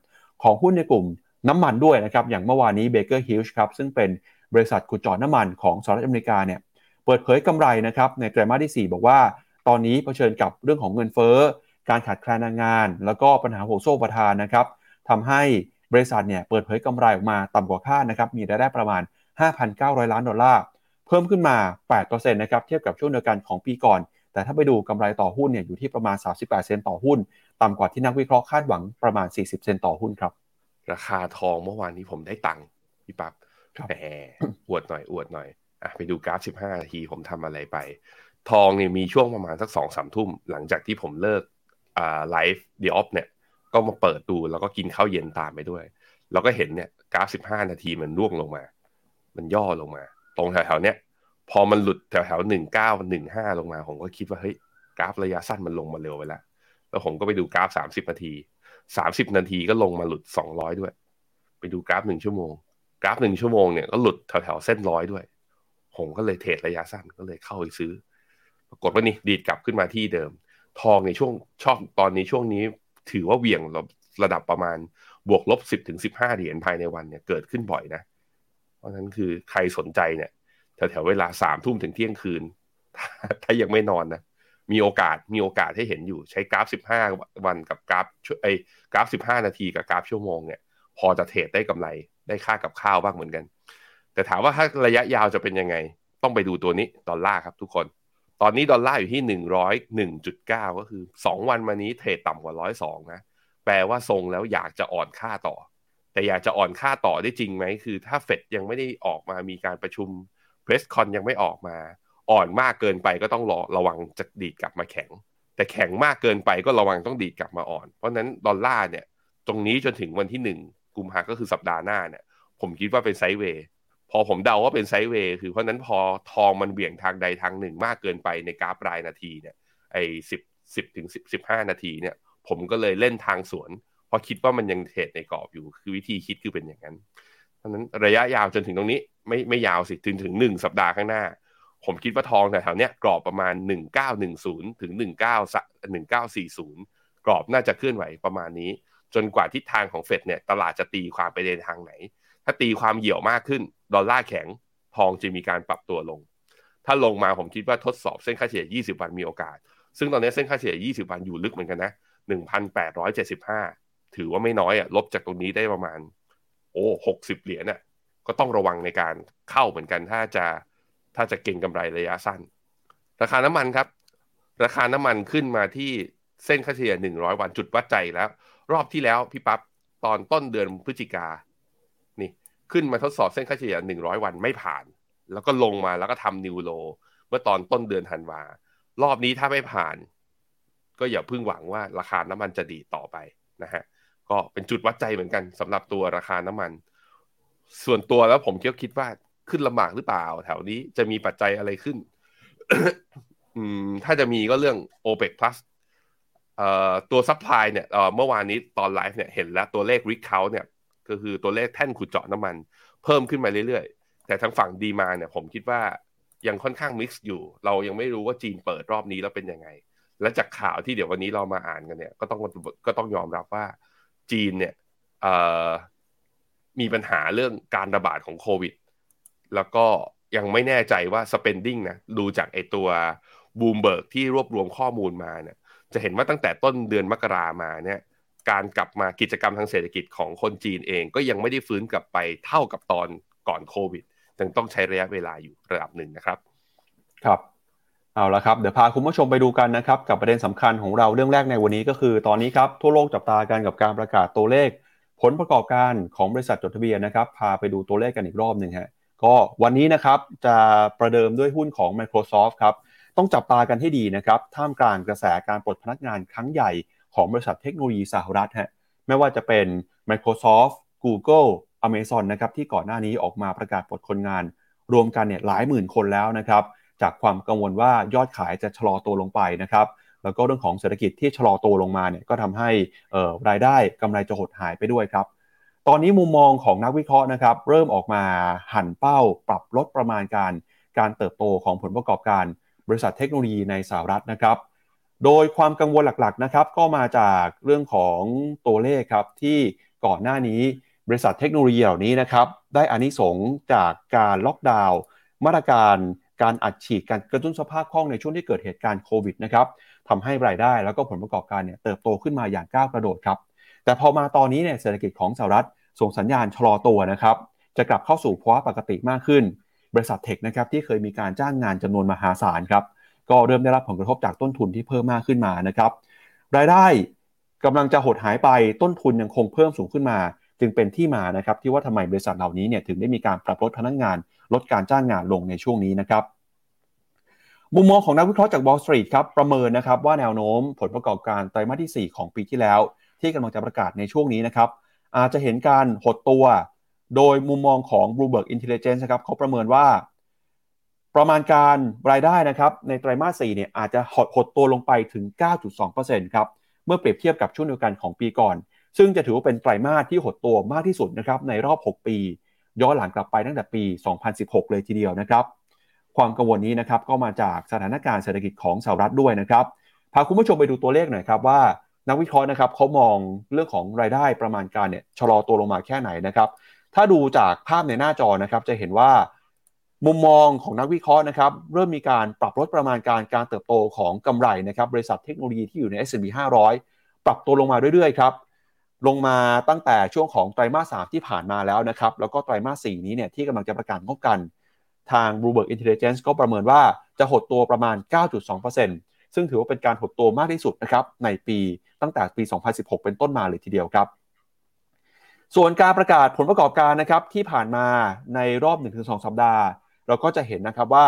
ของหุ้นในกลุ่มน้ำมันด้วยนะครับอย่างเมื่อวานนี้ Baker Hughes ครับซึ่งเป็น บริษัทขุดเจาะน้ำมันของสหรัฐอเมริกาเนี่ยเปิดเผยกำไรนะครับในไตรมาสที่ 4 บอกว่า ตอนนี้เผชิญกับเรื่องของเงินเฟ้อ การขาดแคลนแรงงาน แล้วก็ปัญหาห่วงโซ่อุปทานนะครับทำให้บริษัทเนี่ยเปิดเผยกำไรออกมาต่ำกว่าคาดนะครับมีรายได้ประมาณ 5,900 ล้านดอลลาร์เพิ่มขึ้นมา 8%นะครับเทียบกับช่วงเดียวกันของปีก่อน แต่ถ้าไปดูกำไรต่อหุ้นเนี่ยอยู่ที่ประมาณ 38 เซนต์ต่อหุ้น ต่ำกว่าที่นักวิเคราะห์คาดหวังประมาณ 40 เซนต์ต่อหุ้นครับ ราคาทองเมื่อวานนี้ผมได้ตังค์พี่ปับ๊บ แหมอวดหน่อยอวดหน่อยอะไปดูกราฟ 15 นาทีผมทำอะไรไป ทองเนี่ยมีช่วงประมาณสักสองสามทุ่ม หลังจากที่ผมเลิกอ่าไลฟ์เดียอฟเนี่ย ก็มาเปิดดูแล้วก็กินข้าวเย็นตามไปด้วย แล้วก็เห็นเนี่ยกราฟ 15 นาทีมันร่วงลงมา มันย่อลงมา ตรงแถวๆเนี้ยพอมันหลุดแถวๆหนึ่งเก้าหนึ่งห้าลงมา ผมก็คิดว่าเฮ้ยกราฟระยะสั้นมันลงมาเร็วไปแล้ว แล้วผมก็ไปดูกราฟ30นาที30นาทีก็ลงมาหลุด200ด้วย ไปดูกราฟหนึ่งชั่วโมง กราฟหนึ่งชั่วโมงเนี่ยก็หลุดแถวๆเส้นร้อยด้วย ผมก็เลยเทรดระยะสั้นก็เลยเข้าไปซื้อ ปรากฏว่านี่ดีดกลับขึ้นมาที่เดิม ทองในช่วงชอบตอนนี้ช่วงนี้ ถือว่าเหวี่ยงระดับประมาณบวกลบสิบถึงสิบห้าเหรียญภายในวันเนี่ยเกิดขึ้นบ่อยนะ เพราะฉะนั้นคือใครสนใจเนี่ยแถวๆเวลาสามทุ่มถึงเที่ยงคืน ถ้ายังไม่นอนนะมีโอกาสมีโอกาสให้เห็นอยู่ใช้กราฟสิบห้าวันกับกราฟไอ้กราฟสิบห้านาทีกับกราฟชั่วโมงเนี่ย พอจะเทรดได้กำไร ได้ค่ากับข้าวบ้างเหมือนกัน แต่ถามว่าถ้าระยะยาวจะเป็นยังไง ต้องไปดูตัวนี้ดอลลาร์ครับทุกคน ตอนนี้ดอลลาร์อยู่ที่หนึ่งร้อยหนึ่งจุดเก้าก็คือสองวันมานี้เทรดต่ำกว่าร้อยสองนะ แปลว่าทรงแล้วอยากจะอ่อนค่าต่อ แต่อยากจะอ่อนค่าต่อได้จริงไหมคือ ถ้าเฟดยังไม่ได้ออกมามีการประชุมเพรสคอนยังไม่ออกมาอ่อนมากเกินไปก็ต้องรอระวังจะดีดกลับมาแข็ง แต่แข็งมากเกินไปก็ระวังต้องดีดกลับมาอ่อน เพราะนั้นดอลลาร์เนี่ยตรงนี้จนถึงวันที่หนึ่ง กุมภาก็คือสัปดาห์หน้าเนี่ย ผมคิดว่าเป็นไซด์เวย์พอผมเดาว่าเป็นไซด์เวย์คือเพราะนั้นพอทองมันเบี่ยงทางใดทางหนึ่งมากเกินไปในกราฟรายนาทีเนี่ยไอ้สิบสิบถึงสิบสิบห้านาทีเนี่ย ผมก็เลยเล่นทางสวนเพราะคิดว่ามันยังเทรดในกรอบอยู่ คือวิธีคิดคือเป็นอย่างนั้นเพราะนั้นระยะยาวจนถึงตรงนี้ไม่ไม่ยาวสิถึงถึงหนึ่งสัปดาห์ข้างหน้า ผมคิดว่าทองแถวๆเนี้ยกรอบประมาณหนึ่งเก้าหนึ่งศูนย์ถึงหนึ่งเก้าหนึ่งเก้าสี่ศูนย์กรอบน่าจะเคลื่อนไหวประมาณนี้ จนกว่าทิศทางของเฟดเนี่ยตลาดจะตีความไปในทางไหน ถ้าตีความเหี่ยวมากขึ้น ดอลลาร์แข็งทองจะมีการปรับตัวลง ถ้าลงมาผมคิดว่าทดสอบเส้นค่าเฉลี่ย 20 วันมีโอกาส ซึ่งตอนนี้เส้นค่าเฉลี่ย 20 วันอยู่ลึกเหมือนกันนะ 1,875 ถือว่าไม่น้อยอะลบจากตรงนี้ได้ประมาณ โอ้60 เหรียญน่ะก็ต้องระวังในการเข้าเหมือนกันถ้าจะถ้าจะเก่งกำไรระยะสั้น ราคาน้ำมันครับ ราคาน้ำมันขึ้นมาที่เส้นค่าเฉลี่ย 100 วันจุดวัดใจแล้ว รอบที่แล้วพี่ปับ๊บตอนต้นเดือนพฤศจิกา นี่ขึ้นมาทดสอบเส้นค่าเฉลี่ย100 วันไม่ผ่าน แล้วก็ลงมาแล้วก็ทำนิวโลเมื่อตอนต้นเดือนธันวา รอบนี้ถ้าไม่ผ่าน ก็อย่าพึ่งหวังว่าราคาน้ำมันจะดีต่อไปนะฮะก็เป็นจุดวัดใจเหมือนกันสำหรับตัวราคาน้ำมัน ส่วนตัวแล้วผมคิดว่าขึ้นลำบากหรือเปล่า แถวนี้จะมีปัจจัยอะไรขึ้น อืม ถ้าจะมีก็เรื่อง OPEC Plus ตัว supply เนี่ยเมื่อวานนี้ตอนไลฟ์เนี่ยเห็นแล้วตัวเลข rig count เนี่ยก็คือตัวเลขแท่นขุดเจาะน้ำมัน เพิ่มขึ้นมาเรื่อยๆ แต่ทางฝั่ง demand เนี่ยผมคิดว่ายังค่อนข้าง mix อยู่ เรายังไม่รู้ว่าจีนเปิดรอบนี้แล้วเป็นยังไง และจากข่าวที่เดี๋ยววันนี้เรามาอ่านกันเนี่ยก็ต้องก็ต้องยอมรับว่าจีนเนี่ยมีปัญหาเรื่องการระบาดของโควิด แล้วก็ยังไม่แน่ใจว่า spending นะดูจากไอตัวบูมเบิร์กที่รวบรวมข้อมูลมาเนี่ย จะเห็นว่าตั้งแต่ต้นเดือนมกรามาเนี่ยการกลับมากิจกรรมทางเศรษฐกิจของคนจีนเองก็ยังไม่ได้ฟื้นกลับไปเท่ากับตอนก่อนโควิดยังต้องใช้ระยะเวลาอยู่ระดับหนึ่งนะครับ ครับเอาละครับเดี๋ยวพาคุณผู้ชมไปดูกันนะครับกับประเด็นสำคัญของเราเรื่องแรกในวันนี้ก็คือ ตอนนี้ครับทั่วโลกจับตากันกับการประกาศตัวเลข ผลประกอบการของบริษัทจดทะเบียนนะครับ พาไปดูตัวเลขกันอีกรอบหนึ่งฮะก็วันนี้นะครับจะประเดิมด้วยหุ้นของ Microsoft ครับ ต้องจับตากันให้ดีนะครับ ท่ามกลางกระแสการปลดพนักงานครั้งใหญ่ของบริษัทเทคโนโลยีสหรัฐฮะไม่ว่าจะเป็น Microsoft Google Amazon นะครับที่ก่อนหน้านี้ออกมาประกาศปลดคนงาน รวมกันเนี่ยหลายหมื่นคนแล้วนะครับ จากความกังวลว่ายอดขายจะชะลอตัวลงไปนะครับแล้วก็เรื่องของเศรษฐกิจที่ชะลอตัวลงมาเนี่ยก็ทำให้รายได้กำไรจะหดหายไปด้วยครับ ตอนนี้มุมมองของนักวิเคราะห์นะครับ เริ่มออกมาหันเป้าปรับลดประมาณการ การเติบโตของผลประกอบการ บริษัทเทคโนโลยีในสหรัฐนะครับ โดยความกังวลหลักๆนะครับก็มาจากเรื่องของตัวเลขครับที่ก่อนหน้านี้บริษัทเทคโนโลยีเหล่านี้นะครับได้อานิสงจากการล็อกดาวน์มาตรการการอัดฉีดการกระตุ้นสภาพคล่องในช่วงที่เกิดเหตุการณ์โควิดนะครับทำให้รายได้แล้วก็ผลประกอบการเนี่ยเติบโตขึ้นมาอย่างก้าวกระโดดครับ แต่พอมาตอนนี้เนี่ยเศรษฐกิจของสหรัฐส่งสัญญาณชะลอตัวนะครับ จะกลับเข้าสู่ภาวะปกติมากขึ้น บริษัทเทคนะครับที่เคยมีการจ้างงานจำนวนมหาศาลครับก็เริ่มได้รับผลกระทบจากต้นทุนที่เพิ่มมากขึ้นมานะครับรายได้กำลังจะหดหายไปต้นทุนยังคงเพิ่มสูงขึ้นมา จึงเป็นที่มานะครับที่ว่าทำไมบริษัทเหล่านี้เนี่ยถึงได้มีการปรับลดพนักงงาน ลดการจ้างงานลงในช่วงนี้นะครับมุมมองของนักวิเคราะห์จาก Wall Street ครับประเมินนะครับว่าแนวโน้มผลประกอบการไตรมาสที่ 4 ของปีที่แล้ว ที่กำลังจะประกาศในช่วงนี้นะครับอาจจะเห็นการหดตัว โดยมุมมองของ Bloomberg Intelligence นะครับเขาประเมินว่า ประมาณการรายได้นะครับในไตรมาส4เนี่ยอาจจะหดหดตัวลงไปถึง 9.2%ครับเมื่อเปรียบเทียบกับช่วงเดียวกันของปีก่อน ซึ่งจะถือว่าเป็นไตรมาสที่หดตัวมากที่สุดนะครับในรอบ 6 ปี ย้อนหลังกลับไปตั้งแต่ปี 2016 เลยทีเดียวนะครับความกังวลนี้นะครับก็มาจากสถานการณ์เศรษฐกิจของสหรัฐด้วยนะครับพาคุณผู้ชมไปดูตัวเลขหน่อยครับว่านักวิเคราะห์นะครับเขามองเรื่องของรายได้ประมาณการเนี่ยชะลอตัวลงมาแค่ไหนนะครับ ถ้าดูจากภาพในหน้าจอนะครับจะเห็นว่ามุมมองของนักวิเคราะห์นะครับเริ่มมีการปรับลดประมาณการการเติบโตของกำไรนะครับบริษัทเทคโนโลยีที่อยู่ใน S&P 500 ปรับตัวลงมาเรื่อยๆครับลงมาตั้งแต่ช่วงของไตรมาส3ที่ผ่านมาแล้วนะครับแล้วก็ไตรมาส4นี้เนี่ยที่กำลังจะประกาศงบกัน ทาง Bloomberg Intelligence ก็ประเมินว่าจะหดตัวประมาณ 9.2%ซึ่งถือว่าเป็นการหดตัวมากที่สุดนะครับในปีตั้งแต่ปี 2016 เป็นต้นมาเลยทีเดียวครับ ส่วนการประกาศผลประกอบการนะครับที่ผ่านมาในรอบ 1-2 สัปดาห์ เราก็จะเห็นนะครับว่า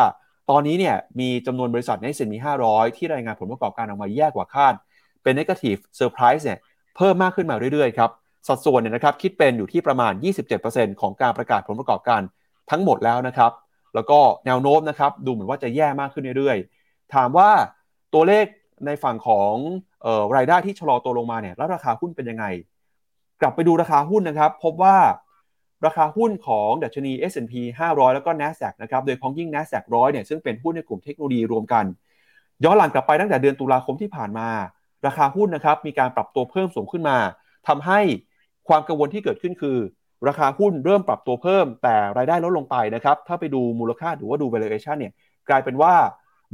ตอนนี้เนี่ยมีจำนวนบริษัทในเซ็นมี500 ที่รายงานผลประกอบการออกมาแย่กว่าคาด เป็น negative surprise เนี่ยเพิ่มมากขึ้นมาเรื่อยๆครับสัดส่วนเนี่ยนะครับคิดเป็นอยู่ที่ประมาณ 27%ของการประกาศผลประกอบการทั้งหมดแล้วนะครับ แล้วก็แนวโน้มนะครับดูเหมือนว่าจะแย่มากขึ้นเรื่อยๆ ถามว่าตัวเลขในฝั่งของออรายได้ที่ชะลอตัวลงมาเนี่ยแล้วราคาหุ้นเป็นยังไง กลับไปดูราคาหุ้นนะครับ พบว่าราคาหุ้นของดัชนี S&P 500 แล้วก็ NASDAQ นะครับ โดยพ้องยิ่ง NASDAQ ร้อยเนี่ย ซึ่งเป็นหุ้นในกลุ่มเทคโนโลยีรวมกัน ย้อนหลังกลับไปตั้งแต่เดือนตุลาคมที่ผ่านมา ราคาหุ้นนะครับมีการปรับตัวเพิ่มสูงขึ้นมาทำให้ความกังวลที่เกิดขึ้นคือ ราคาหุ้นเริ่มปรับตัวเพิ่ม แต่รายได้ลดลงไปนะครับ ถ้าไปดูมูลค่าหรือว่าดู valuation เนี่ย กลายเป็นว่า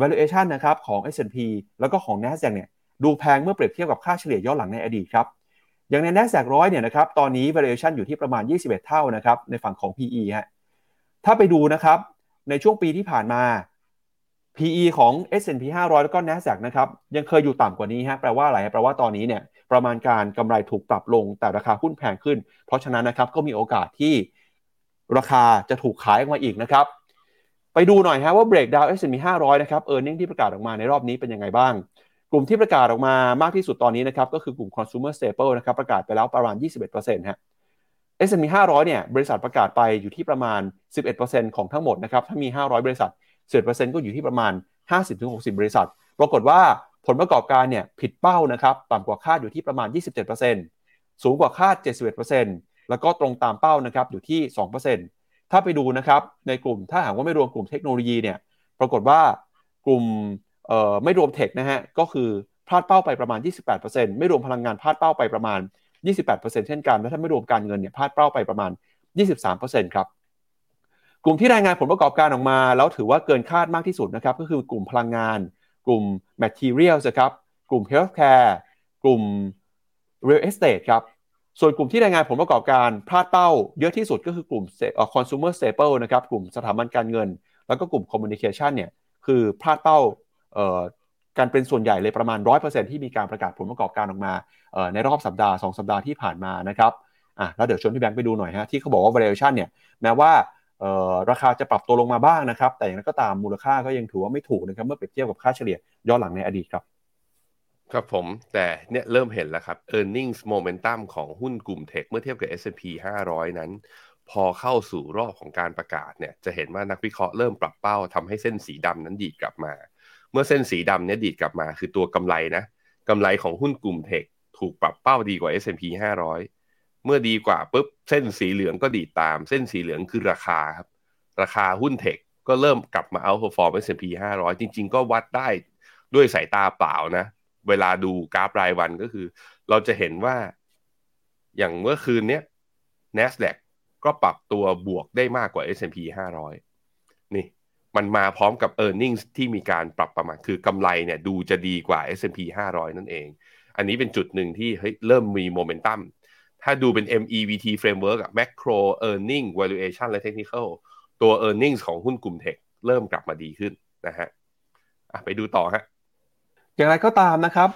valuation นะครับของ S&P แล้วก็ของ NASDAQ เนี่ย ดูแพงเมื่อเปรียบเทียบกับค่าเฉลี่ยย้อนหลังในอดีตครับ อย่างใน NASDAQ ร้อยเนี่ยนะครับตอนนี้ valuation อยู่ที่ประมาณ 21 เท่านะครับในฝั่งของ PE ฮะถ้าไปดูนะครับในช่วงปีที่ผ่านมา PE ของ S&P 500 แล้วก็ NASDAQ นะครับยังเคยอยู่ต่ำกว่านี้ฮะแปลว่าอะไรแปลว่าตอนนี้เนี่ยประมาณการกำไรถูกปรับลงแต่ราคาหุ้นแพงขึ้น เพราะฉะนั้นนะครับก็มีโอกาสที่ราคาจะถูกขายออกมาอีกนะครับ ไปดูหน่อยฮะว่า breakdown S&P 500 นะครับ earning ที่ประกาศออกมาในรอบนี้เป็นยังไงบ้าง กลุ่มที่ประกาศออกมามากที่สุดตอนนี้นะครับก็คือกลุ่ม consumer staple นะครับประกาศไปแล้วประมาณ 21%ฮะ S&P 500 เนี่ยบริษัทประกาศไปอยู่ที่ประมาณ 11%ของทั้งหมดนะครับถ้ามี 500 บริษัท 11%ก็อยู่ที่ประมาณ 50-60 บริษัท ปรากฏว่าผลประกอบการเนี่ยผิดเป้านะครับต่ำกว่าคาดอยู่ที่ประมาณ 27%สูงกว่าคาด 71%แล้วก็ตรงตามเป้านะครับอยู่ที่ 2%ถ้าไปดูนะครับในกลุ่มถ้าหากว่าไม่รวมกลุ่มเทคโนโลยีเนี่ยปรากฏว่ากลุ่ม ไม่รวมเทคนะฮะก็คือพลาดเป้าไปประมาณ 28%ไม่รวมพลังงานพลาดเป้าไปประมาณ 28%เช่นกันและถ้าไม่รวมการเงินเนี่ยพลาดเป้าไปประมาณ 23%ครับกลุ่มที่รายงานผลประกอบการออกมา แล้วถือว่าเกินคาดมากที่สุดนะครับก็คือกลุ่มพลังงาน กลุ่ม materials ครับกลุ่ม healthcare กลุ่ม real estate ครับส่วนกลุ่มที่รายงานผลประกอบการพลาดเป้าเยอะที่สุดก็คือกลุ่ม consumer staple นะครับกลุ่มสถาบันการเงิน แล้วก็กลุ่ม communication เนี่ยคือพลาดเป้า การเป็นส่วนใหญ่เลยประมาณ 100%ที่มีการประกาศผลประกอบการออกมาในรอบสัปดาห์ 2 สัปดาห์ที่ผ่านมานะครับอะแล้วเดี๋ยวชวนพี่แบงค์ไปดูหน่อยฮะที่เขาบอกว่า valuation เนี่ยแม้ว่าราคาจะปรับตัวลงมาบ้างนะครับ แต่อย่างนั้นก็ตามมูลค่าก็ยังถือว่าไม่ถูกนะครับเมื่อเปรียบเทียบกับค่าเฉลี่ยย้อนหลังในอดีตครับครับผมแต่เนี่ยเริ่มเห็นแล้วครับ e a r n i n g ็ momentum ของหุ้นกลุ่มเทคเมื่อเทียบกับ S&P 500 นั้น พอเข้าสู่รอบของการประกาศเนี่ยจะเห็นว่านักวิเคราะห์เริ่มปรับเป้าทำให้เส้นสีดำนั้นดีดกลับมา เมื่อเส้นสีดำเนี่ยดีดกลับมา คือตัวกำไรนะกำไรของหุ้นกลุ่มเทคถูกปรับเป้าดีกว่า S&P 500 เมื่อดีกว่าปุ๊บเส้นสีเหลืองก็ดีดตาม เส้นสีเหลืองคือราคาครับราคาหุ้นเทคก็เริ่มกลับมาเอาพอฟอร์ม S&P 500 จริง ๆ ก็วัดได้ด้วยสายตาเปล่านะ เวลาดูกราฟรายวันก็คือ เราจะเห็นว่าอย่างเมื่อคืนเนี้ย NASDAQ ก็ปรับตัวบวกได้มากกว่า S&P 500 นี่ มันมาพร้อมกับ e a r n i n g ที่มีการปรับประมาณคือกำไรเนี่ยดูจะดีกว่า S&P 500 นั่นเอง อันนี้เป็นจุดหนึ่งที่เฮ้ยเริ่มมีโมเมนตัมถ้าดูเป็น MEVT framework อะ macro earning valuation และ technical ตัว e a r n i n g ของหุ้นกลุ่มเทคเริ่มกลับมาดีขึ้นนะฮะไปดูต่อฮะอย่างไรก็ตามนะครับ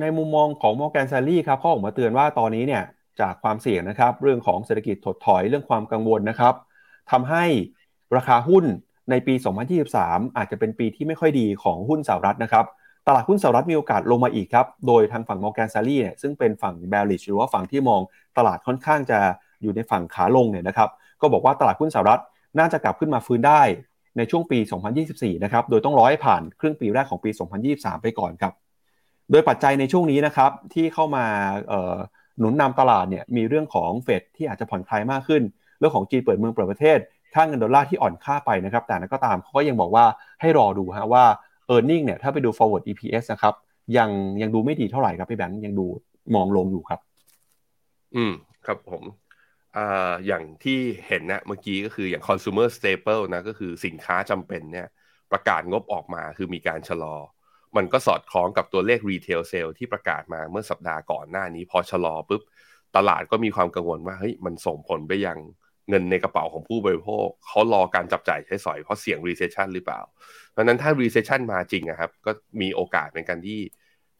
ในมุมมองของ Morgan Stanley ครับเขาออกมาเตือนว่าตอนนี้เนี่ยจากความเสี่ยงนะครับ เรื่องของเศรษฐกิจถดถอยเรื่องความกังวลนะครับทำให้ราคาหุ้น ในปี 2023 อาจจะเป็นปีที่ไม่ค่อยดีของหุ้นสหรัฐนะครับ ตลาดหุ้นสหรัฐมีโอกาสลงมาอีกครับ โดยทางฝั่ง Morgan Stanley เนี่ยซึ่งเป็นฝั่ง bearish หรือว่าฝั่งที่มองตลาดค่อนข้างจะอยู่ในฝั่งขาลงเนี่ยนะครับ ก็บอกว่าตลาดหุ้นสหรัฐน่าจะกลับขึ้นมาฟื้นได้ในช่วงปี 2024 นะครับ โดยต้องรอให้ผ่านครึ่งปีแรกของปี 2023 ไปก่อนครับ โดยปัจจัยในช่วงนี้นะครับที่เข้ามาหนุนนำตลาดเนี่ยมีเรื่องของเฟดที่อาจจะผ่อนคลายมากขึ้น เรื่องของจีนเปิดเมืองเปิดประเทศ ค่าเงินดอลลาร์ที่อ่อนค่าไปนะครับ แต่นั้นก็ตามเขาก็ยังบอกว่าให้รอดูฮะว่า e a r n i n g เนี่ยถ้าไปดู forward EPS นะครับยังยังดูไม่ดีเท่าไหร่ครับพี่แบงค์ยังดูมองลงอยู่ครับ อืมครับผมอย่างที่เห็นนะเมื่อกี้ก็คืออย่าง consumer staple นะก็คือสินค้าจำเป็นเนี่ยประกาศงบออกมาคือมีการชะลอ มันก็สอดคล้องกับตัวเลข retail sale ที่ประกาศมาเมื่อสัปดาห์ก่อนหน้านี้ พอชะลอปุ๊บตลาดก็มีความกังวลว่าเฮ้ยมันส่งผลไปยัง เงินในกระเป๋าของผู้บริโภคเขารอการจับจ่ายใช้สอยเพราะเสี่ยง recession หรือเปล่า เพราะนั้นถ้า recession มาจริงนะครับ ก็มีโอกาสในการที่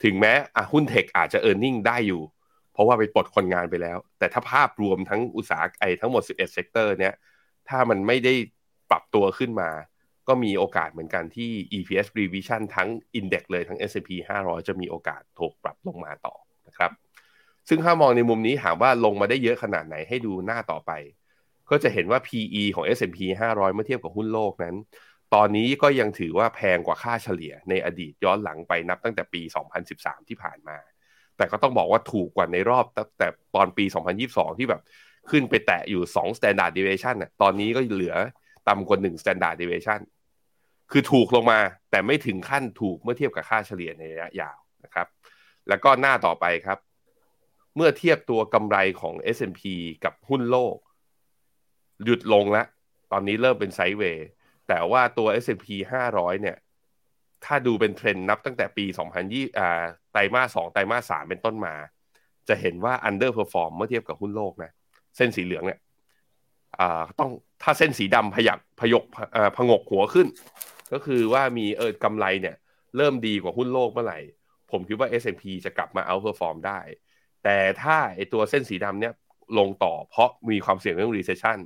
ถึงแม้อะหุ้น tech อาจจะ e a r n i n g ได้อยู่ เพราะว่าไปปลดคนงานไปแล้ว แต่ถ้าภาพรวมทั้งอุตสาหกรรมทั้งหมด 11 sector เนี้ยถ้ามันไม่ได้ปรับตัวขึ้นมา ก็มีโอกาสเหมือนกันที่ EPS revision ทั้ง Index เลยทั้ง S&P 500 จะมีโอกาสถูกปรับลงมาต่อนะครับซึ่งถ้ามองในมุมนี้ถามว่าลงมาได้เยอะขนาดไหนให้ดูหน้าต่อไป ก็จะเห็นว่า PE ของ S&P 500 เมื่อเทียบกับหุ้นโลกนั้น ตอนนี้ก็ยังถือว่าแพงกว่าค่าเฉลี่ยในอดีตย้อนหลังไปนับตั้งแต่ปี 2013 ที่ผ่านมา แต่ก็ต้องบอกว่าถูกกว่าในรอบตั้งแต่ตอนปี 2022 ที่แบบขึ้นไปแตะอยู่ 2 standard deviation น่ะตอนนี้ก็เหลือต่ำกว่า 1 standard deviation คือถูกลงมาแต่ไม่ถึงขั้นถูกเมื่อเทียบกับค่าเฉลี่ยในระยะยาวนะครับ แล้วก็หน้าต่อไปครับ เมื่อเทียบตัวกำไรของ S&P กับหุ้นโลก หยุดลงแล้ว ตอนนี้เริ่มเป็นไซด์เวย์ แต่ว่าตัว S&P 500 เนี่ย ถ้าดูเป็นเทรนด์นับตั้งแต่ปี 2020อ่าไตรมาส2ไตรมาส3เป็นต้นมา จะเห็นว่า underperform เมื่อเทียบกับหุ้นโลกนะ เส้นสีเหลืองเนี่ยอ่าต้องถ้าเส้นสีดำพยักพยกอ่าพงกหัวขึ้น ก็คือว่ามีเออกำไรเนี่ย เริ่มดีกว่าหุ้นโลกเมื่อไหร่ ผมคิดว่า S&P จะกลับมา outperform ได้ แต่ถ้าไอตัวเส้นสีดำเนี่ยลงต่อเพราะมีความเสี่ยงเรื่อง recession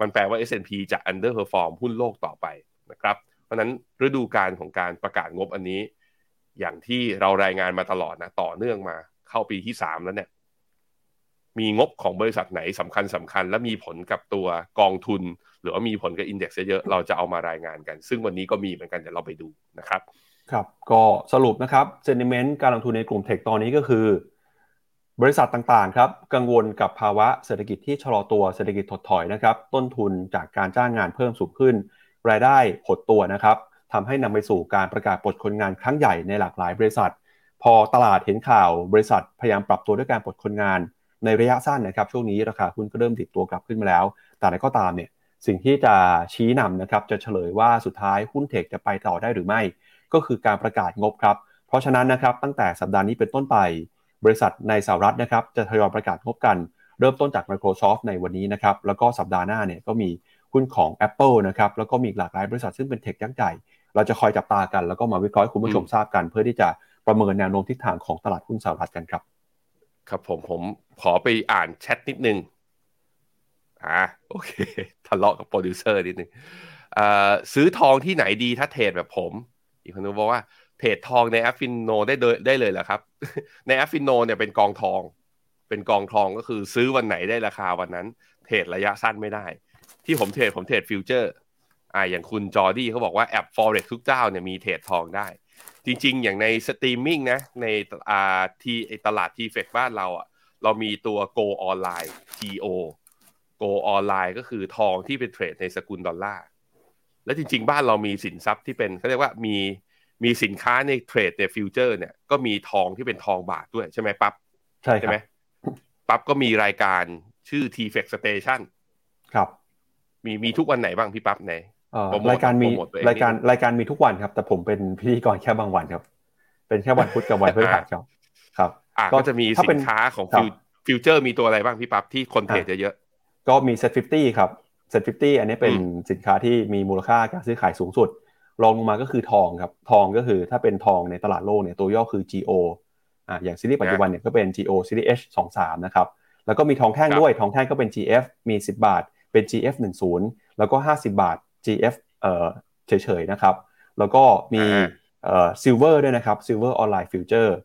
มันแปลว่า S&P จะ underperform หุ้นโลกต่อไปนะครับ เพราะนั้นฤดูการของการประกาศงบอันนี้ อย่างที่เรารายงานมาตลอดนะต่อเนื่องมาเข้าปีที่สามแล้วเนี่ยมีงบของบริษัทไหนสำคัญสำคัญ และมีผลกับตัวกองทุน หรือว่ามีผลกับอินเด็กซ์เยอะๆเราจะเอามารายงานกัน ซึ่งวันนี้ก็มีเหมือนกันเดี๋ยวเราไปดูนะครับ ครับ ก็สรุปนะครับเซนิเมนต์การลงทุนในกลุ่มเทคตอนนี้ก็คือ บริษัทต่างๆครับกังวลกับภาวะเศรษฐกิจที่ชะลอตัวเศรษฐกิจถดถอยนะครับ ต้นทุนจากการจ้างงานเพิ่มสูงขึ้น รายได้หดตัวนะครับทำให้นำไปสู่การประกาศปลดคนงานครั้งใหญ่ในหลากหลายบริษัท พอตลาดเห็นข่าวบริษัทพยายามปรับตัวด้วยการปลดคนงาน ในระยะสั้นนะครับ ช่วงนี้ราคาหุ้นก็เริ่มติดตัวกลับขึ้นมาแล้ว แต่อะไรก็ตามเนี่ยสิ่งที่จะชี้นำนะครับจะเฉลยว่าสุดท้ายหุ้นเทคจะไปต่อได้หรือไม่ ก็คือการประกาศงบครับเพราะฉะนั้นนะครับตั้งแต่สัปดาห์นี้เป็นต้นไป บริษัทในสหรัฐนะครับจะทยอยประกาศงบกัน เริ่มต้นจาก Microsoft ในวันนี้นะครับแล้วก็สัปดาห์หน้าเนี่ยก็มีหุ้นของ Apple นะครับแล้วก็มีหลากหลายบริษัทซึ่งเป็นเทคยักษ์ใหญ่เราจะคอยจับตากันแล้วก็มาวิเคราะห์ให้คุณผู้ชมทราบกัน เพื่อที่จะประเมินแนวโน้มทิศทางของตลาดหุ้นสหรัฐกันครับ ครับผมผมขอไปอ่านแชทนิดนึงอ่าโอเคทะเลาะกับโปรดิวเซอร์นิดนึงอ่าซื้อทองที่ไหนดีถ้าเทรดแบบผม อีกคนนึงบอกว่า เทรดทองในแอป Finno ได้เลยได้เลยเหรอครับ ในแอป Finno เนี่ยเป็นกองทอง เป็นกองทองก็คือซื้อวันไหนได้ราคาวันนั้น เทรดระยะสั้นไม่ได้ ที่ผมเทรดผมเทรด future อ่าอย่างคุณจอร์ดี้เขาบอกว่าแอป Forex ทุกเจ้าเนี่ยมีเทรดทองได้ จริง ๆ อย่างในสตรีมมิ่งนะในอ่าทีตลาด TFEX บ้านเราอะเรามีตัว Gold Online GO Gold Online ก็คือทองที่เป็นเทรดในสกุลดอลลาร์และจริง ๆ บ้านเรามีสินทรัพย์ที่เป็นเขาเรียกว่ามี มีสินค้าในเทรดใน future เนี่ยก็มีทองที่เป็นทองบาทด้วยใช่ไหมปั๊บใช่คใช่รับไหมปั๊บก็มีรายการชื่อ t f e x Station ครับมีมีทุกวันไหนบ้างพี่ปั๊บไหนเอ่อโปรโมทรายการมีโปรโมทตัวเองรายการนิดนึงรายการมีทุกวันครับ แต่ผมเป็นพิธีกรแค่บางวันครับ เป็นแค่วันพุธกับวันพฤหัสครับครับอะก็ก็จะมีถ้าเป็นสินค้าของครับฟิว future มีตัวอะไรบ้างพี่ปั๊บที่คนเทรดเยอะก็มี Set 50ครับ Set 50อันนี้เป็นอืมสินค้าที่มีมูลค่าการซื้อขายสูงสุด รองลงมาก็คือทองครับ ทองก็คือถ้าเป็นทองในตลาดโลกเนี่ยตัวย่อคือ GO อ่าอย่างซีรีส์ปัจจุบันเนี่ยก็เป็น GO ซีรีส์ H 2 3นะครับ แล้วก็มีทองแท่งครับด้วย ทองแท่งก็เป็น GF มี 10 บาท เป็น GF 10แล้วก็ 50 บาท GF เอ่อเฉยๆนะครับ แล้วก็มีอ่าเอ่อ silver ด้วยนะครับ Silver Online Future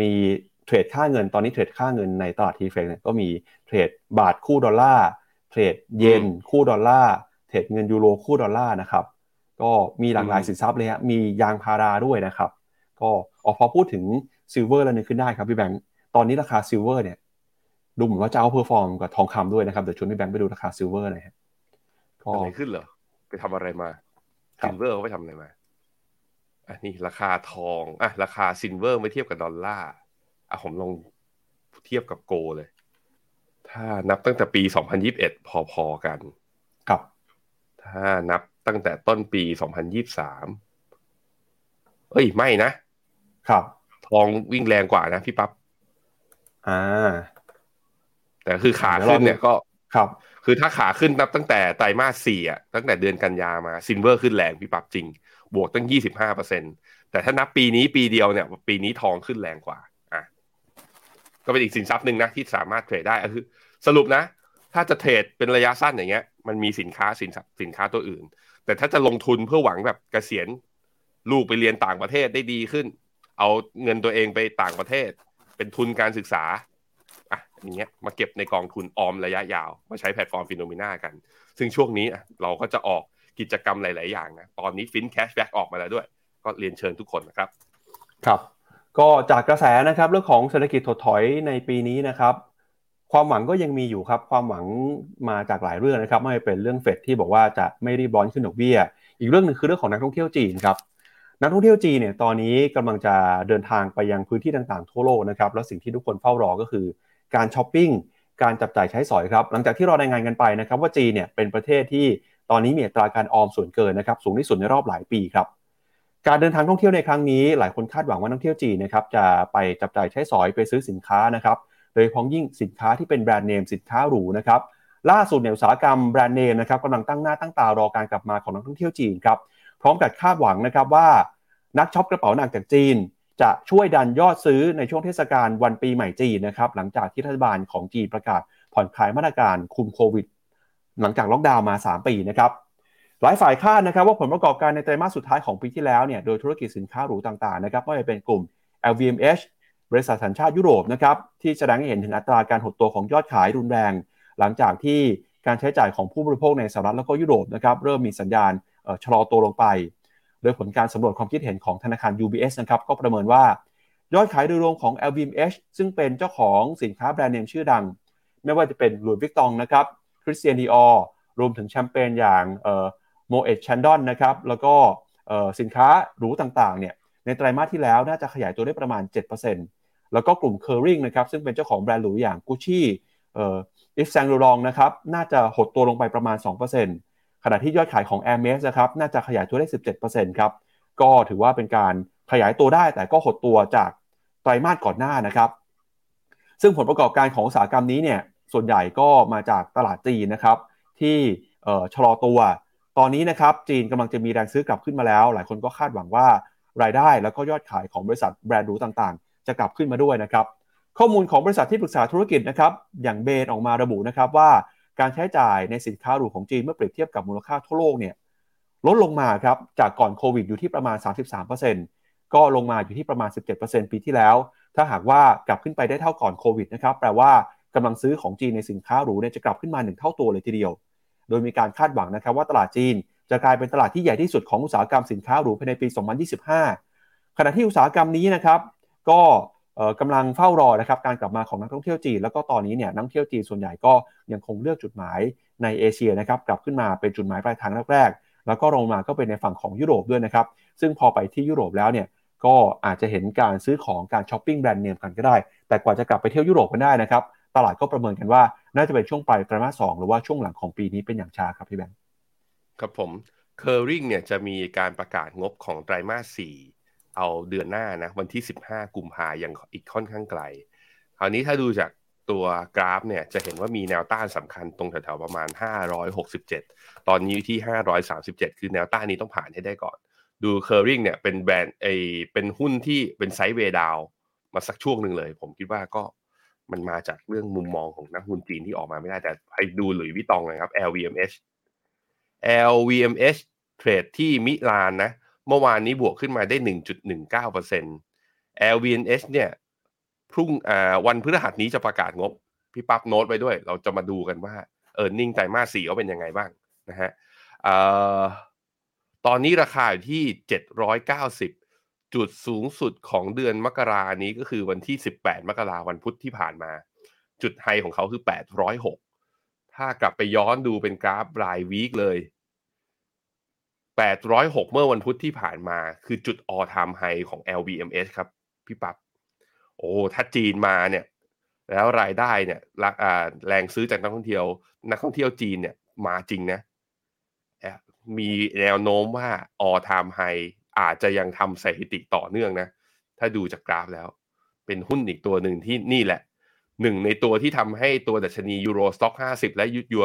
มีเทรดค่าเงินตอนนี้เทรดค่าเงินในตลาด TFEX เนี่ยก็มีเทรดบาทคู่ดอลลาร์เทรดเยนคู่ดอลลาร์เทรดเงินยูโรคู่ดอลลาร์นะครับ ก็มีหลากหลายอืมสินทรัพย์เลยฮะมียางพาราด้วยนะครับ ก็ออกพอพูดถึง silver แล้วนึกขึ้นได้ครับพี่แบงค์ตอนนี้ราคา silver เนี่ยดูเหมือนว่าจะ outperform กับทองคำด้วยนะครับเดี๋ยวชวนพี่แบงค์ไปดูราคา silver หน่อยฮะๆก็อะไรขึ้นเหรอไปทำอะไรมาครับ silver เขาไปทำอะไรมาอันนี้ราคาทองอะราคา silver ไม่เทียบกับดอลลาร์อะผมลองเทียบกับโกเลย ถ้านับตั้งแต่ปี 2021 พอๆกัน ครับ ถ้านับ ตั้งแต่ต้นปี 2023 เอ้ยไม่นะ ครับ ทองวิ่งแรงกว่านะพี่ปั๊บอ่า แต่คือขาขึ้นเนี่ยก็ครับ คือถ้าขาขึ้นนับตั้งแต่ไตรมาสสี่อะตั้งแต่เดือนกันยามาซินเวอร์ขึ้นแรงพี่ปั๊บจริง บวกตั้ง 25เปอร์เซ็นแต่ถ้านับปีนี้ปีเดียวเนี่ย ปีนี้ทองขึ้นแรงกว่าอะก็เป็นอีกสินทรัพย์หนึ่งนะที่สามารถเทรดได้อะคือ สรุปนะ ถ้าจะเทรดเป็นระยะสั้นอย่างเงี้ย มันมีสินค้าสินทรัพย์สินค้าตัวอื่น แต่ถ้าจะลงทุนเพื่อหวังแบบเกษียณลูกไปเรียนต่างประเทศได้ดีขึ้น เอาเงินตัวเองไปต่างประเทศ เป็นทุนการศึกษาอะอย่างเงี้ยมาเก็บในกองทุนออมระยะยาว มาใช้แพลตฟอร์ม Finnomena กัน ซึ่งช่วงนี้อะเราก็จะออกกิจกรรมหลาย ๆ อย่างนะ ตอนนี้ฟิน cashback ออกมาแล้วด้วย ก็เรียนเชิญทุกคนนะครับ ครับ ก็จากกระแสนะครับเรื่องของเศรษฐกิจถดถอยในปีนี้นะครับ ความหวังก็ยังมีอยู่ครับ ความหวังมาจากหลายเรื่องนะครับ ไม่เป็นเรื่องเฟดที่บอกว่าจะไม่รีบร้อนขึ้นดอกเบี้ย อีกเรื่องหนึงคือเรื่องของนักท่องเที่ยวจีนครับนักท่องเที่ยวจีนเนี่ยตอนนี้กำลังจะเดินทางไปยังพื้นที่ต่างๆทั่วโลกนะครับแล้วสิ่งที่ทุกคนเฝ้ารอก็คือ การช้อปปิ้งการจับจ่ายใช้สอยครับ หลังจากที่เรารายงานกันไปนะครับว่าจีนเนี่ยเป็นประเทศที่ตอนนี้มีอัตราการออมส่วนเกินนะครับสูงที่สุดในรอบหลายปีครับการเดินทางท่องเที่ยวในครั้งนี้ หลายคนคาดหวังว่านักท่องเที่ยวจีนนะครับจะไปจับจ่ายใช้สอยไปซื้อสินค้านะครับ โดยเฉพาะอย่างยิ่งสินค้าที่เป็นแบรนด์เนมสินค้าหรูนะครับล่าสุดเนี่ยอุตสาหกรรมแบรนด์เนมนะครับกำลังตั้งหน้าตั้งตารอการกลับมาของนักท่องเที่ยวจีนครับพร้อมกับคาดหวังนะครับว่านักช็อปกระเป๋าหนักจากจีน จะช่วยดันยอดซื้อในช่วงเทศกาลวันปีใหม่จีนนะครับหลังจากที่รัฐบาลของจีนประกาศผ่อนคลายมาตรการคุมโควิด หลังจากล็อกดาวน์มา 3 ปีนะครับหลายฝ่ายคาดนะครับว่าผลประกอบการในไตรมาสสุดท้ายของปีที่แล้วเนี่ยโดยธุรกิจสินค้าหรูต่างๆนะครับไม่ว่าจะเป็นกลุ่ม LVMH บริษัทสัญชาติยุโรปนะครับที่แสดงให้เห็นถึงอัตราการหดตัวของยอดขายรุนแรง หลังจากที่การใช้จ่ายของผู้บริโภคในสหรัฐแล้วก็ยุโรปนะครับเริ่มมีสัญญาณชะลอตัวลงไป โดยผลการสำรวจความคิดเห็นของธนาคาร UBS นะครับก็ประเมินว่ายอดขายโดยรวมของ LVMH ซึ่งเป็นเจ้าของสินค้าแบรนด์เนมชื่อดัง ไม่ว่าจะเป็น Louis Vuitton นะครับ Christian Dior วมถึงแชมเปญอย่าง Moët & Chandon นะครับแล้วก็สินค้าหรูต่างๆเนี่ยในไตรมาสที่แล้วน่าจะขยายตัวได้ประมาณ 7% แล้วก็กลุ่ม Kering นะครับซึ่งเป็นเจ้าของแบรนด์หรูอย่างกุชชี่เอ่อ Yves Saint Laurent นะครับน่าจะหดตัวลงไปประมาณ 2%ขณะที่ยอดขายของ a i r m e s นะครับน่าจะขยายตัวได้ 17%ครับก็ถือว่าเป็นการขยายตัวได้แต่ก็หดตัวจากไตรมาสก่อนหน้านะครับ ซึ่งผลประกอบการของอุตสาหกรรมนี้เนี่ยส่วนใหญ่ก็มาจากตลาดจีนนะครับที่เอ่อชะลอตัว ตอนนี้นะครับจีนกำลังจะมีแรงซื้อกลับขึ้นมาแล้ว หลายคนก็คาดหวังว่ารายได้แล้วก็ยอดขายของบริษัทแบรนด์หรูต่าง จะกลับขึ้นมาด้วยนะครับ ข้อมูลของบริษัทที่ปรึกษาธุรกิจนะครับ อย่างเบนออกมาระบุนะครับว่าการใช้จ่ายในสินค้าหรูของจีนเมื่อเปรียบเทียบกับมูลค่าทั่วโลกเนี่ยลดลงมาครับจากก่อนโควิดอยู่ที่ประมาณ 33%ก็ลงมาอยู่ที่ประมาณ 17%ปีที่แล้ว ถ้าหากว่ากลับขึ้นไปได้เท่าก่อนโควิดนะครับแปลว่ากำลังซื้อของจีนในสินค้าหรูเนี่ยจะกลับขึ้นมา1เท่าตัวเลยทีเดียว โดยมีการคาดหวังนะครับว่าตลาดจีนจะกลายเป็นตลาดที่ใหญ่ที่สุดของอุตสาหกรรมสินค้าหรูภายในปี 2025 ขณะที่อุตสาหกรรมนี้นะครับ ก็กำลังเฝ้ารอนะครับการกลับมาของนักท่องเที่ยวจีน แล้วก็ตอนนี้เนี่ยนักท่องเที่ยวจีนส่วนใหญ่ก็ยังคงเลือกจุดหมายในเอเชียนะครับกลับขึ้นมาเป็นจุดหมายปลายทางแรกๆแล้วก็ลงมาก็เป็นในฝั่งของยุโรปด้วยนะครับซึ่งพอไปที่ยุโรปแล้วเนี่ยก็อาจจะเห็นการซื้อของการช้อปปิ้งแบรนด์เนมกันก็ได้ แต่กว่าจะกลับไปเที่ยวยุโรปกันได้นะครับตลาดก็ประเมินกันว่าน่าจะเป็นช่วงปลายไตรมาสสหรือว่าช่วงหลังของปีนี้เป็นอย่างช้าครับพี่แบงค์ครับผมเคอร์ริงเนี่ยจะมีการประกาศงบของไตรมาสสี่ เอาเดือนหน้านะวันที่ 15 กุมภายังอีกค่อนข้างไกล คราวนี้ถ้าดูจากตัวกราฟเนี่ยจะเห็นว่ามีแนวต้านสำคัญตรงแถวๆประมาณ 567 ตอนนี้อยู่ที่ 537 คือแนวต้านนี้ต้องผ่านให้ได้ก่อน ดูเคอร์ริงเนี่ยเป็นแบรนด์ไอเป็นหุ้นที่เป็นไซด์เวดาวมาสักช่วงหนึ่งเลย ผมคิดว่าก็มันมาจากเรื่องมุมมองของนักหุ้นจีนที่ออกมาไม่ได้แต่ให้ดูหลุยวิตองนะครับ LVMH LVMH เทรดที่มิลานนะ เมื่อวานนี้บวกขึ้นมาได้ 1.19% LVMH เนี่ยพรุ่งวันพฤหัสนี้จะประกาศงบ พี่ปั๊บโน้ตไว้ด้วย เราจะมาดูกันว่าเออร์เน็งไตรมาสสี่เขาเป็นยังไงบ้างนะฮะตอนนี้ราคาอยู่ที่ 790 จุดสูงสุดของเดือนมกรานี้ก็คือวันที่ 18 มกราวันพุธที่ผ่านมา จุดไฮของเขาคือ 806 ถ้ากลับไปย้อนดูเป็นกราฟรายวีคเลย 806 เมื่อวันพุธที่ผ่านมาคือจุด all time high ของ LVMH ครับ พี่ปับ๊บโอ้ถ้าจีนมาเนี่ย แล้วรายได้เนี่ยแรงซื้อจากนักท่องเที่ยว นักท่องเที่ยวจีนเนี่ยมาจริงนะมีแนวโน้มว่า all time high อาจจะยังทำสถิติต่อเนื่องนะ ถ้าดูจากกราฟแล้ว เป็นหุ้นอีกตัวหนึ่งที่นี่แหละหนึ่งในตัวที่ทำให้ตัวดัชนี Euro Stoxx 50 และยู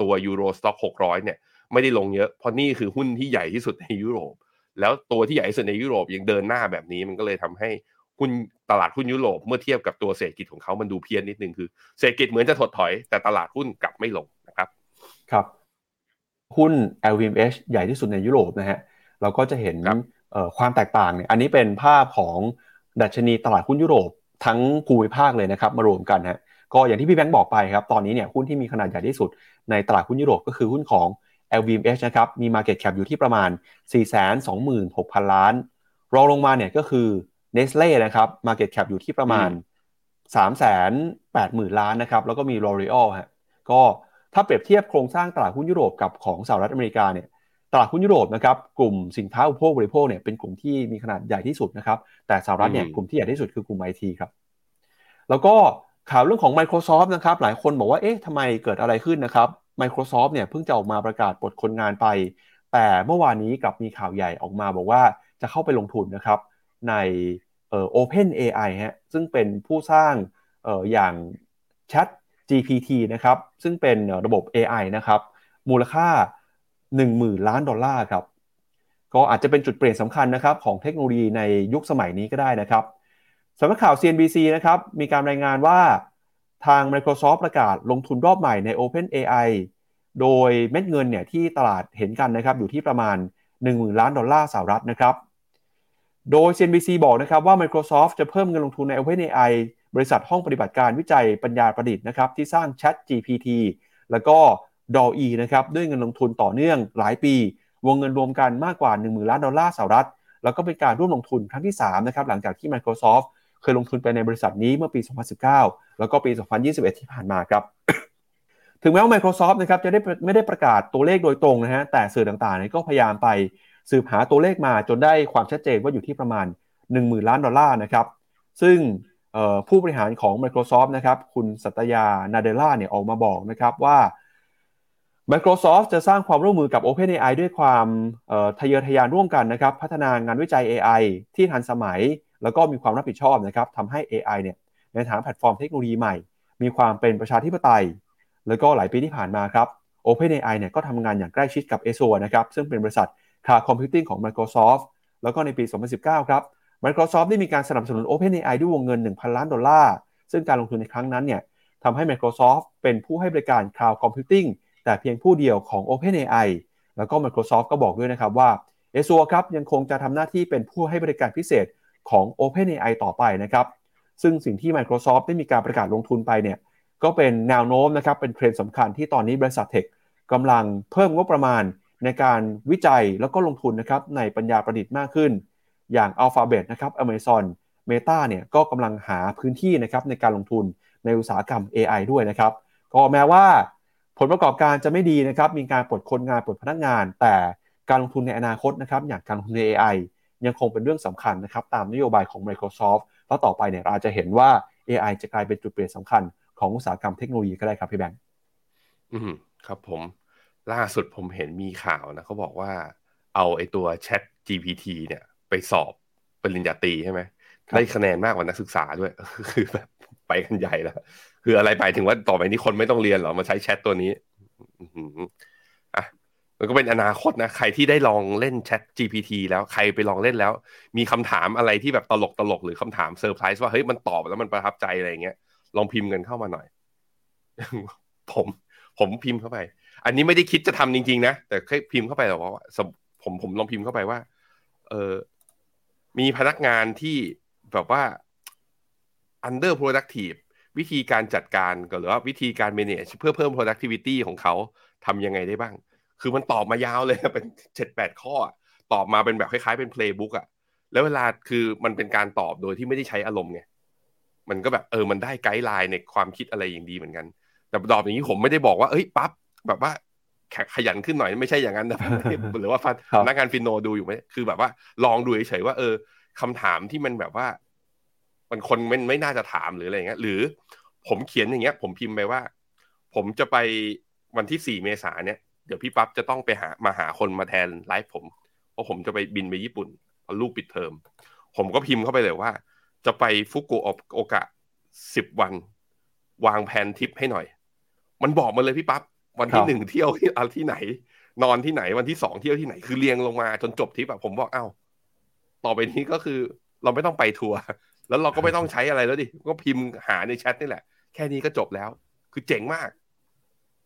ตัว Euro Stoxx 600 เนี่ย ไม่ได้ลงเยอะ เพราะนี่คือหุ้นที่ใหญ่ที่สุดในยุโรป แล้วตัวที่ใหญ่ที่สุดในยุโรปยังเดินหน้าแบบนี้ มันก็เลยทำให้หุ้นตลาดหุ้นยุโรปเมื่อเทียบกับตัวเศรษฐกิจของเขามันดูเพี้ยนนิดนึงคือเศรษฐกิจเหมือนจะถดถอย แต่ตลาดหุ้นกลับไม่ลงนะครับ ครับ หุ้น LVMH ใหญ่ที่สุดในยุโรปนะฮะเราก็จะเห็นความแตกต่างเนี่ยอันนี้เป็นภาพของดัชนีตลาดหุ้นยุโรปทั้งภูมิภาคเลยนะครับมารวมกันฮะก็อย่างที่พี่แบงค์บอกไปครับตอนนี้เนี่ยหุ้นที่มีขนาดใหญ่ที่สุดในตลาดหุ้นยุโรปก็คือหุ้นของ LVMH นะครับมี Market Cap อยู่ที่ประมาณ 426,000 ล้าน รองลงมาเนี่ยก็คือ Nestle นะครับ Market Cap อยู่ที่ประมาณ 380,000 ล้านนะครับแล้วก็มี L'Oreal ฮะก็ถ้าเปรียบเทียบโครงสร้างตลาดหุ้นยุโรปกับของสหรัฐอเมริกาเนี่ยตลาดหุ้นยุโรปนะครับกลุ่มสินค้าอุปโภคบริโภคเนี่ยเป็นกลุ่มที่มีขนาดใหญ่ที่สุดนะครับแต่สหรัฐเนี่ยกลุ่มที่ใหญ่ที่สุดคือกลุ่มไอทีครับแล้วก็ข่าวเรื่องของ Microsoft นะครับหลายคนบอกว่าเอ๊ะทำไมเกิดอะไรขึ้นนะครับ Microsoft เนี่ยเพิ่งจะออกมาประกาศปลดคนงานไป แต่เมื่อวานนี้กลับมีข่าวใหญ่ออกมาบอกว่าจะเข้าไปลงทุนนะครับในเอ่อ Open AI ฮะซึ่งเป็นผู้สร้างเอ่ออย่าง Chat GPT นะครับซึ่งเป็นระบบ AI นะครับมูลค่า 10,000 ล้านดอลลาร์ครับก็อาจจะเป็นจุดเปลี่ยนสำคัญนะครับของเทคโนโลยีในยุคสมัยนี้ก็ได้นะครับสำนักข่าว CNBC นะครับมีการรายงานว่า ทาง Microsoft ประกาศลงทุนรอบใหม่ใน Open AI โดยเม็ดเงินเนี่ยที่ตลาดเห็นกันนะครับอยู่ที่ประมาณ 10,000 ล้านดอลลาร์สหรัฐนะครับ โดย CNBC บอกนะครับว่า Microsoft จะเพิ่มเงินลงทุนใน OpenAI บริษัทห้องปฏิบัติการวิจัยปัญญาประดิษฐ์นะครับที่สร้าง Chat GPT แล้วก็ DALL-E นะครับด้วยเงินลงทุนต่อเนื่องหลายปี วงเงินรวมกันมากกว่า 10,000 ล้านดอลลาร์สหรัฐ แล้วก็เป็นการร่วมลงทุนครั้งที่3นะครับหลังจากที่ Microsoft เคยลงทุนไปในบริษัทนี้เมื่อปี 2019 แล้วก็ปี 2021 ที่ผ่านมาครับ ถึงแม้ว่า Microsoft นะครับจะได้ไม่ได้ประกาศตัวเลขโดยตรงนะฮะ แต่สื่อต่างๆก็พยายามไปสืบหาตัวเลขมาจนได้ความชัดเจนว่าอยู่ที่ประมาณ 10,000 ล้านดอลลาร์นะครับ ซึ่งผู้บริหารของ Microsoft นะครับ คุณสัตยา นาเดล่าเนี่ยออกมาบอกนะครับว่า Microsoft จะสร้างความร่วมมือกับ OpenAI ด้วยความทะเยอทะยานร่วมกันนะครับ พัฒนางานวิจัย AI ที่ทันสมัยแล้วก็มีความรับผิดชอบนะครับทำให้ AI เนี่ยในฐานแพลตฟอร์มเทคโนโลยีใหม่ มีความเป็นประชาธิปไตย แล้วก็หลายปีที่ผ่านมาครับ OpenAI เนี่ยก็ทำงานอย่างใกล้ชิดกับ Azure นะครับซึ่งเป็นบริษัท Cloud Computing ของ Microsoft แล้วก็ในปี 2019 ครับ Microsoft ได้มีการสนับสนุน OpenAI ด้วยวงเงิน 1,000 ล้านดอลลาร์ ซึ่งการลงทุนในครั้งนั้นเนี่ยทำให้ Microsoft เป็นผู้ให้บริการ Cloud Computing แต่เพียงผู้เดียวของ OpenAI แล้วก็ Microsoft ก็บอกด้วยนะครับว่า Azure ครับยังคงจะทำหน้าที่เป็นผู้ให้บริการพิเศษ ของ OpenAI ต่อไปนะครับซึ่งสิ่งที่ Microsoft ได้มีการประกาศลงทุนไปเนี่ยก็เป็นแนวโน้มนะครับเป็นเทรนด์สำคัญที่ตอนนี้บริษัทเทคกำลังเพิ่มงบประมาณในการวิจัยแล้วก็ลงทุนนะครับในปัญญาประดิษฐ์มากขึ้น อย่าง Alphabet นะครับ Amazon Meta เนี่ยก็กำลังหาพื้นที่นะครับในการลงทุนในอุตสาหกรรม AI ด้วยนะครับก็แม้ว่าผลประกอบการจะไม่ดีนะครับมีการปลดคนงานปลดพนักงาน แต่การลงทุนในอนาคตนะครับอย่างการลงทุนใน AI ยังคงเป็นเรื่องสำคัญนะครับตามนโยบายของ Microsoft แล้วต่อไปเนี่ยเราจะเห็นว่า AI จะกลายเป็นจุดเปลี่ยนสำคัญของอุตสาหกรรมเทคโนโลยีก็ได้ครับพี่แบงค์อืมครับผมล่าสุดผมเห็นมีข่าวนะเขาบอกว่าเอาไอ้ตัว Chat GPT เนี่ยไปสอบปริญญาตรีใช่ไหมได้คะแนนมากกว่านักศึกษาด้วยคือแบบไปกันใหญ่แล้ว คืออะไรไปถึงว่าต่อไปนี้คนไม่ต้องเรียนหรอ มาใช้แชทตัวนี้อะ มันก็เป็นอนาคตนะ ใครที่ได้ลองเล่น ChatGPT แล้วใครไปลองเล่นแล้ว มีคำถามอะไรที่แบบตลกตลกหรือคำถามเซอร์ไพรส์ว่าเฮ้ยมันตอบแล้วมันประทับใจอะไรเงี้ยลองพิมพ์กันเข้ามาหน่อย ผมผมพิมพ์เข้าไป อันนี้ไม่ได้คิดจะทำจริง ๆ นะ แต่แค่พิมพ์เข้าไปแต่ว่าผมผมลองพิมพ์เข้าไปว่า เออมีพนักงานที่แบบว่า under productive วิธีการจัดการหรือว่าวิธีการ manage เพื่อเพิ่ม productivity ของเขาทำยังไงได้บ้าง คือมันตอบมายาวเลยเป็นเจ็ดแปดข้อ ตอบมาเป็นแบบคล้ายๆเป็น playbook อะแล้วเวลาคือมันเป็นการตอบโดยที่ไม่ได้ใช้อารมณ์ไงมันก็แบบเออมันได้ไกด์ไลน์ในความคิดอะไรอย่างดีเหมือนกัน แต่ตอบอย่างนี้ผมไม่ได้บอกว่าเอ้ยปั๊บแบบว่าแขกขยันขึ้นหน่อยไม่ใช่อย่างนั้นนะหรือว่าฟันนักงานฟินโนดูอยู่ไหมคือแบบว่าลองดูเฉยๆว่าเออคำถามที่มันแบบว่า มันคนไม่ไม่น่าจะถามหรืออะไรเงี้ย หรือผมเขียนอย่างเงี้ย ผมพิมพ์ไปว่า ผมจะไปวันที่สี่เมษาเนี่ย เดี๋ยวพี่ปั๊บจะต้องไปหามาหาคนมาแทนไลฟ์ผม เพราะผมจะไปบินไปญี่ปุ่นพอลูกปิดเทอม ผมก็พิมพ์เข้าไปเลยว่า จะไปฟุกุโอกะสิบวัน วางแผนทริปให้หน่อย มันบอกมาเลยพี่ปั๊บวันที่หนึ่งเที่ยวที่อะไรที่ไหน นอนที่ไหนวันที่สองเที่ยวที่ไหนคือเรียงลงมาจนจบทริปแบบผมบอกเอ้าต่อไปนี้ก็คือเราไม่ต้องไปทัวร์แล้วเราก็ไม่ต้องใช้อะไรแล้วดิก็พิมพ์หาในแชทนี่แหละ แค่นี้ก็จบแล้ว คือเจ๋งมาก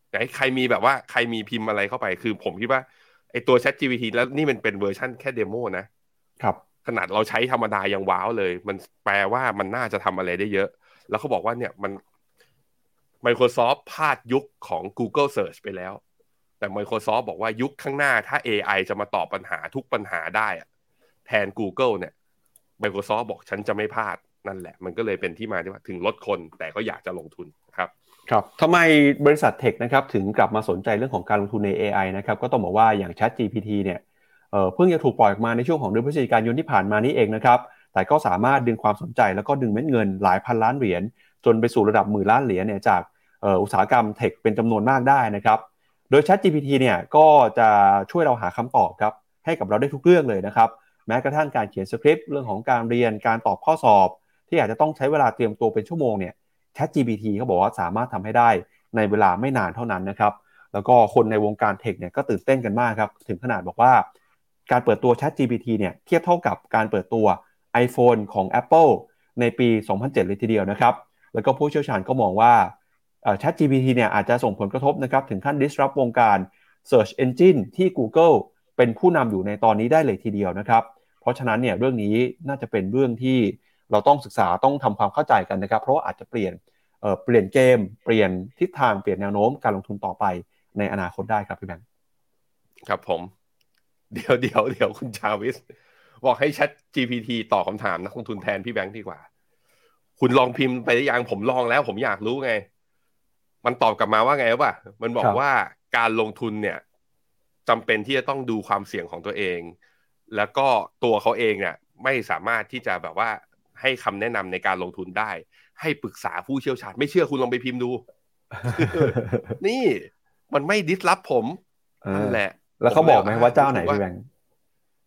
ไหนใครมีแบบว่าใครมีพิมพ์อะไรเข้าไป คือผมคิดว่าไอตัว ChatGPT แล้วนี่มันเป็นเวอร์ชั่นแค่ demo นะครับ ขนาดเราใช้ธรรมดายัง wow เลย มันแปลว่ามันน่าจะทำอะไรได้เยอะ แล้วเขาบอกว่าเนี่ยมัน Microsoft พลาดยุคของ Google Search ไปแล้ว แต่ Microsoft บอกว่ายุคข้างหน้าถ้า AI จะมาตอบปัญหาทุกปัญหาได้อะแทน Google เนี่ย Microsoft บอกฉันจะไม่พลาดนั่นแหละ มันก็เลยเป็นที่มาที่ว่าถึงลดคนแต่ก็อยากจะลงทุนครับ ครับทำไมบริษัทเทคนะครับถึงกลับมาสนใจเรื่องของการลงทุนใน AI นะครับก็ต้องบอกว่าอย่าง Chat GPT เนี่ยเเพิ่งจะถูกปล่อยออกมาในช่วงของเดือนพฤศจิกายนที่ผ่านมานี้เองนะครับแต่ก็สามารถดึงความสนใจแล้วก็ดึงเม็ดเงินหลายพันล้านเหรียญจนไปสู่ระดับหมื่นล้านเหรียญเนี่ยจากอุตสาหกรรมเทคเป็นจำนวนมากได้นะครับโดย Chat GPT เนี่ยก็จะช่วยเราหาคำตอบครับให้กับเราได้ทุกเรื่องเลยนะครับแม้กระทั่งการเขียนสคริปต์เรื่องของการเรียนการตอบข้อสอบ ที่อาจจะต้องใช้เวลาเตรียมตัวเป็นชั่วโมงเนี่ย Chat GPT เขาบอกว่าสามารถทำให้ได้ในเวลาไม่นานเท่านั้นนะครับ แล้วก็คนในวงการเทคเนี่ยก็ตื่นเต้นกันมากครับ ถึงขนาดบอกว่า การเปิดตัว Chat GPT เนี่ยเทียบเท่ากับการเปิดตัว iPhone ของ Apple ในปี 2007 เลยทีเดียวนะครับ แล้วก็ผู้เชี่ยวชาญก็มองว่า Chat GPT เนี่ยอาจจะส่งผลกระทบนะครับถึงขั้น disrupt วงการ Search Engine ที่ Google เป็นผู้นำอยู่ในตอนนี้ได้เลยทีเดียวนะครับ เพราะฉะนั้นเนี่ยเรื่องนี้น่าจะเป็นเรื่องที่ เราต้องศึกษาต้องทำความเข้าใจกันนะครับ เพราะว่าอาจจะเปลี่ยนเเปลี่ยนเกม เปลี่ยนทิศทางเปลี่ยนแนวโน้มการลงทุนต่อไปในอนาคตได้ครับพี่แบงค์ครับผม เดี๋ยวเดี๋ยวเดี๋ยวคุณชาวิส บอกให้ Chat GPT ตอบคำถามนักลงทุนแทนพี่แบงค์ดีกว่า คุณลองพิมพ์ไปหรือยังผมลองแล้ว ผมอยากรู้ไง มันตอบกลับมาว่าไงวะมันบอกว่าการลงทุนเนี่ยจำเป็นที่จะต้องดูความเสี่ยงของตัวเอง แล้วก็ตัวเขาเองเนี่ยไม่สามารถที่จะแบบว่า ให้คำแนะนำในการลงทุนได้ ให้ปรึกษาผู้เชี่ยวชาญ ไม่เชื่อคุณลองไปพิมพ์ดู นี่มันไม่ดิสรับผมนั่นแหละ แล้วเขาบอกไหมว่าเจ้าไหนพี่แบงค์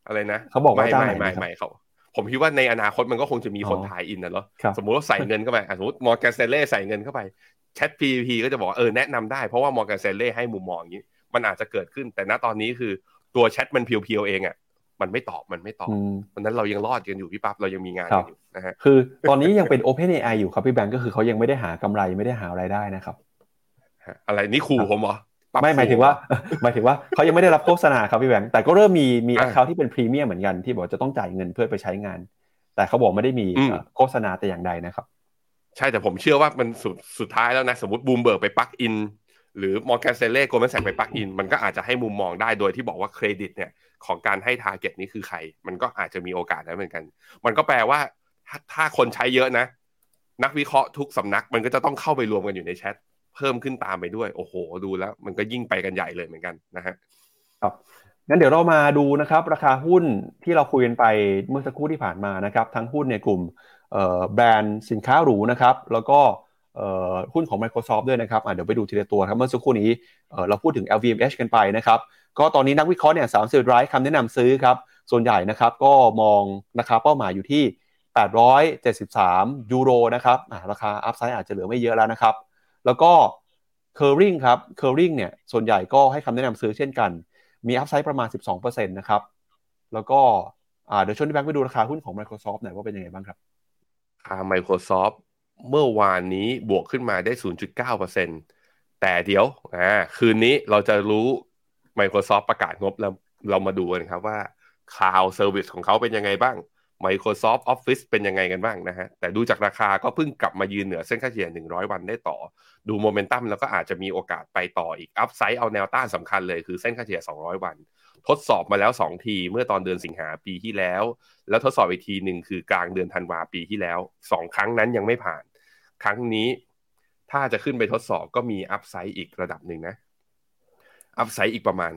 อะไรนะเขาบอกว่าเจ้าไหนไม่ไม่เขาผมคิดว่าในอนาคตมันก็คงจะมีคนถ่ายอินนะเนาะสมมติว่าใส่เงินเข้าไปสมมติมอร์แกนเซเล่ใส่เงินเข้าไปแชท PVP ก็จะบอกเออแนะนำได้เพราะว่ามอร์แกนเซเล่ให้มุมมองอย่างนี้ มันอาจจะเกิดขึ้น แต่ณตอนนี้คือตัวแชทมัน pure ๆเองอะ มันไม่ตอบมันไม่ตอบวันนั้นเรายังรอดกันอยู่พี่ปั๊บเรายังมีงานกันอยู่นะฮะคือตอนนี้ยังเป็น OpenAI อยู่ครับพี่แบงก์ก็คือเขายังไม่ได้หากำไรไม่ได้หารายได้นะครับอะไรนี่ขู่ผมเหรอไม่หมายถึงว่าหมายถึงว่าเขายังไม่ได้รับโฆษณาครับพี่แบงค์แต่ก็เริ่มมีมี account ที่เป็นพรีเมียมเหมือนกันที่บอกจะต้องจ่ายเงินเพื่อไปใช้งาน แต่เขาบอกไม่ได้มีโฆษณาแต่อย่างใดนะครับ ใช่แต่ผมเชื่อว่ามันสุดสุดท้ายแล้วนะ สมมติบูมเบิร์กไป plug-in หรือ Morgan Stanley Goldman Sachs ไป plug-in มันก็อาจจะให้มุมมองได้โดยที่บอกว่าเครดิตเนี่ย ของการให้ target นี้คือใคร มันก็อาจจะมีโอกาสได้เหมือนกัน มันก็แปลว่าถ้าถ้าคนใช้เยอะนะ นักวิเคราะห์ทุกสำนักมันก็จะต้องเข้าไปรวมกันอยู่ในแชทเพิ่มขึ้นตามไปด้วย โอ้โห ดูแล้ว มันก็ยิ่งไปกันใหญ่เลยเหมือนกันนะฮะครับงั้นเดี๋ยวเรามาดูนะครับ ราคาหุ้นที่เราคุยกันไปเมื่อสักครู่ที่ผ่านมานะครับ ทั้งหุ้นในกลุ่มแบรนด์สินค้าหรูนะครับ แล้วก็หุ้นของ Microsoft ด้วยนะครับเดี๋ยวไปดูทีละตัวครับเมื่อสักครู่นี้เราพูดถึง LVMH กันไปนะครับ ก็ตอนนี้นักวิเคราะห์เนี่ยสามสิบรายคำแนะนำซื้อครับ ส่วนใหญ่นะครับก็มองราคาเป้าหมายอยู่ที่ 873 ยูโรนะครับราคา upside อาจจะเหลือไม่เยอะแล้วนะครับ แล้วก็ Kering ครับ Kering เนี่ยส่วนใหญ่ก็ให้คำแนะนำซื้อเช่นกัน มี upside ประมาณ 12%นะครับ แล้วก็เดี๋ยวชวนพี่แบงค์ไปดูราคาหุ้นของ Microsoft หน่อยว่าเป็นยังไงบ้างครับราคา Microsoft เมื่อวานนี้บวกขึ้นมาได้ 0.9%แต่เดี๋ยวอ่าคืนนี้เราจะรู้ Microsoft ประกาศงบแล้วเรามาดูกันครับว่า Cloud Service ของเขาเป็นยังไงบ้าง Microsoft Office เป็นยังไงกันบ้างนะฮะ แต่ดูจากราคาก็เพิ่งกลับมายืนเหนือเส้นค่าเฉลี่ย 100 วันได้ต่อ ดูโมเมนตัมแล้วก็อาจจะมีโอกาสไปต่ออีก อัพไซด์เอาแนวต้านสำคัญเลยคือเส้นค่าเฉลี่ย 200 วัน ทดสอบมาแล้ว 2 ทีเมื่อตอนเดือนสิงหาปีที่แล้ว แล้วทดสอบอีกทีหนึ่งคือกลางเดือนธันวาปีที่แล้ว 2 ครั้งนั้นยังไม่ผ่าน ครั้งนี้ถ้าจะขึ้นไปทดสอบก็มีอัพไซด์อีกระดับหนึ่งนะ อัพไซด์อีกประมาณ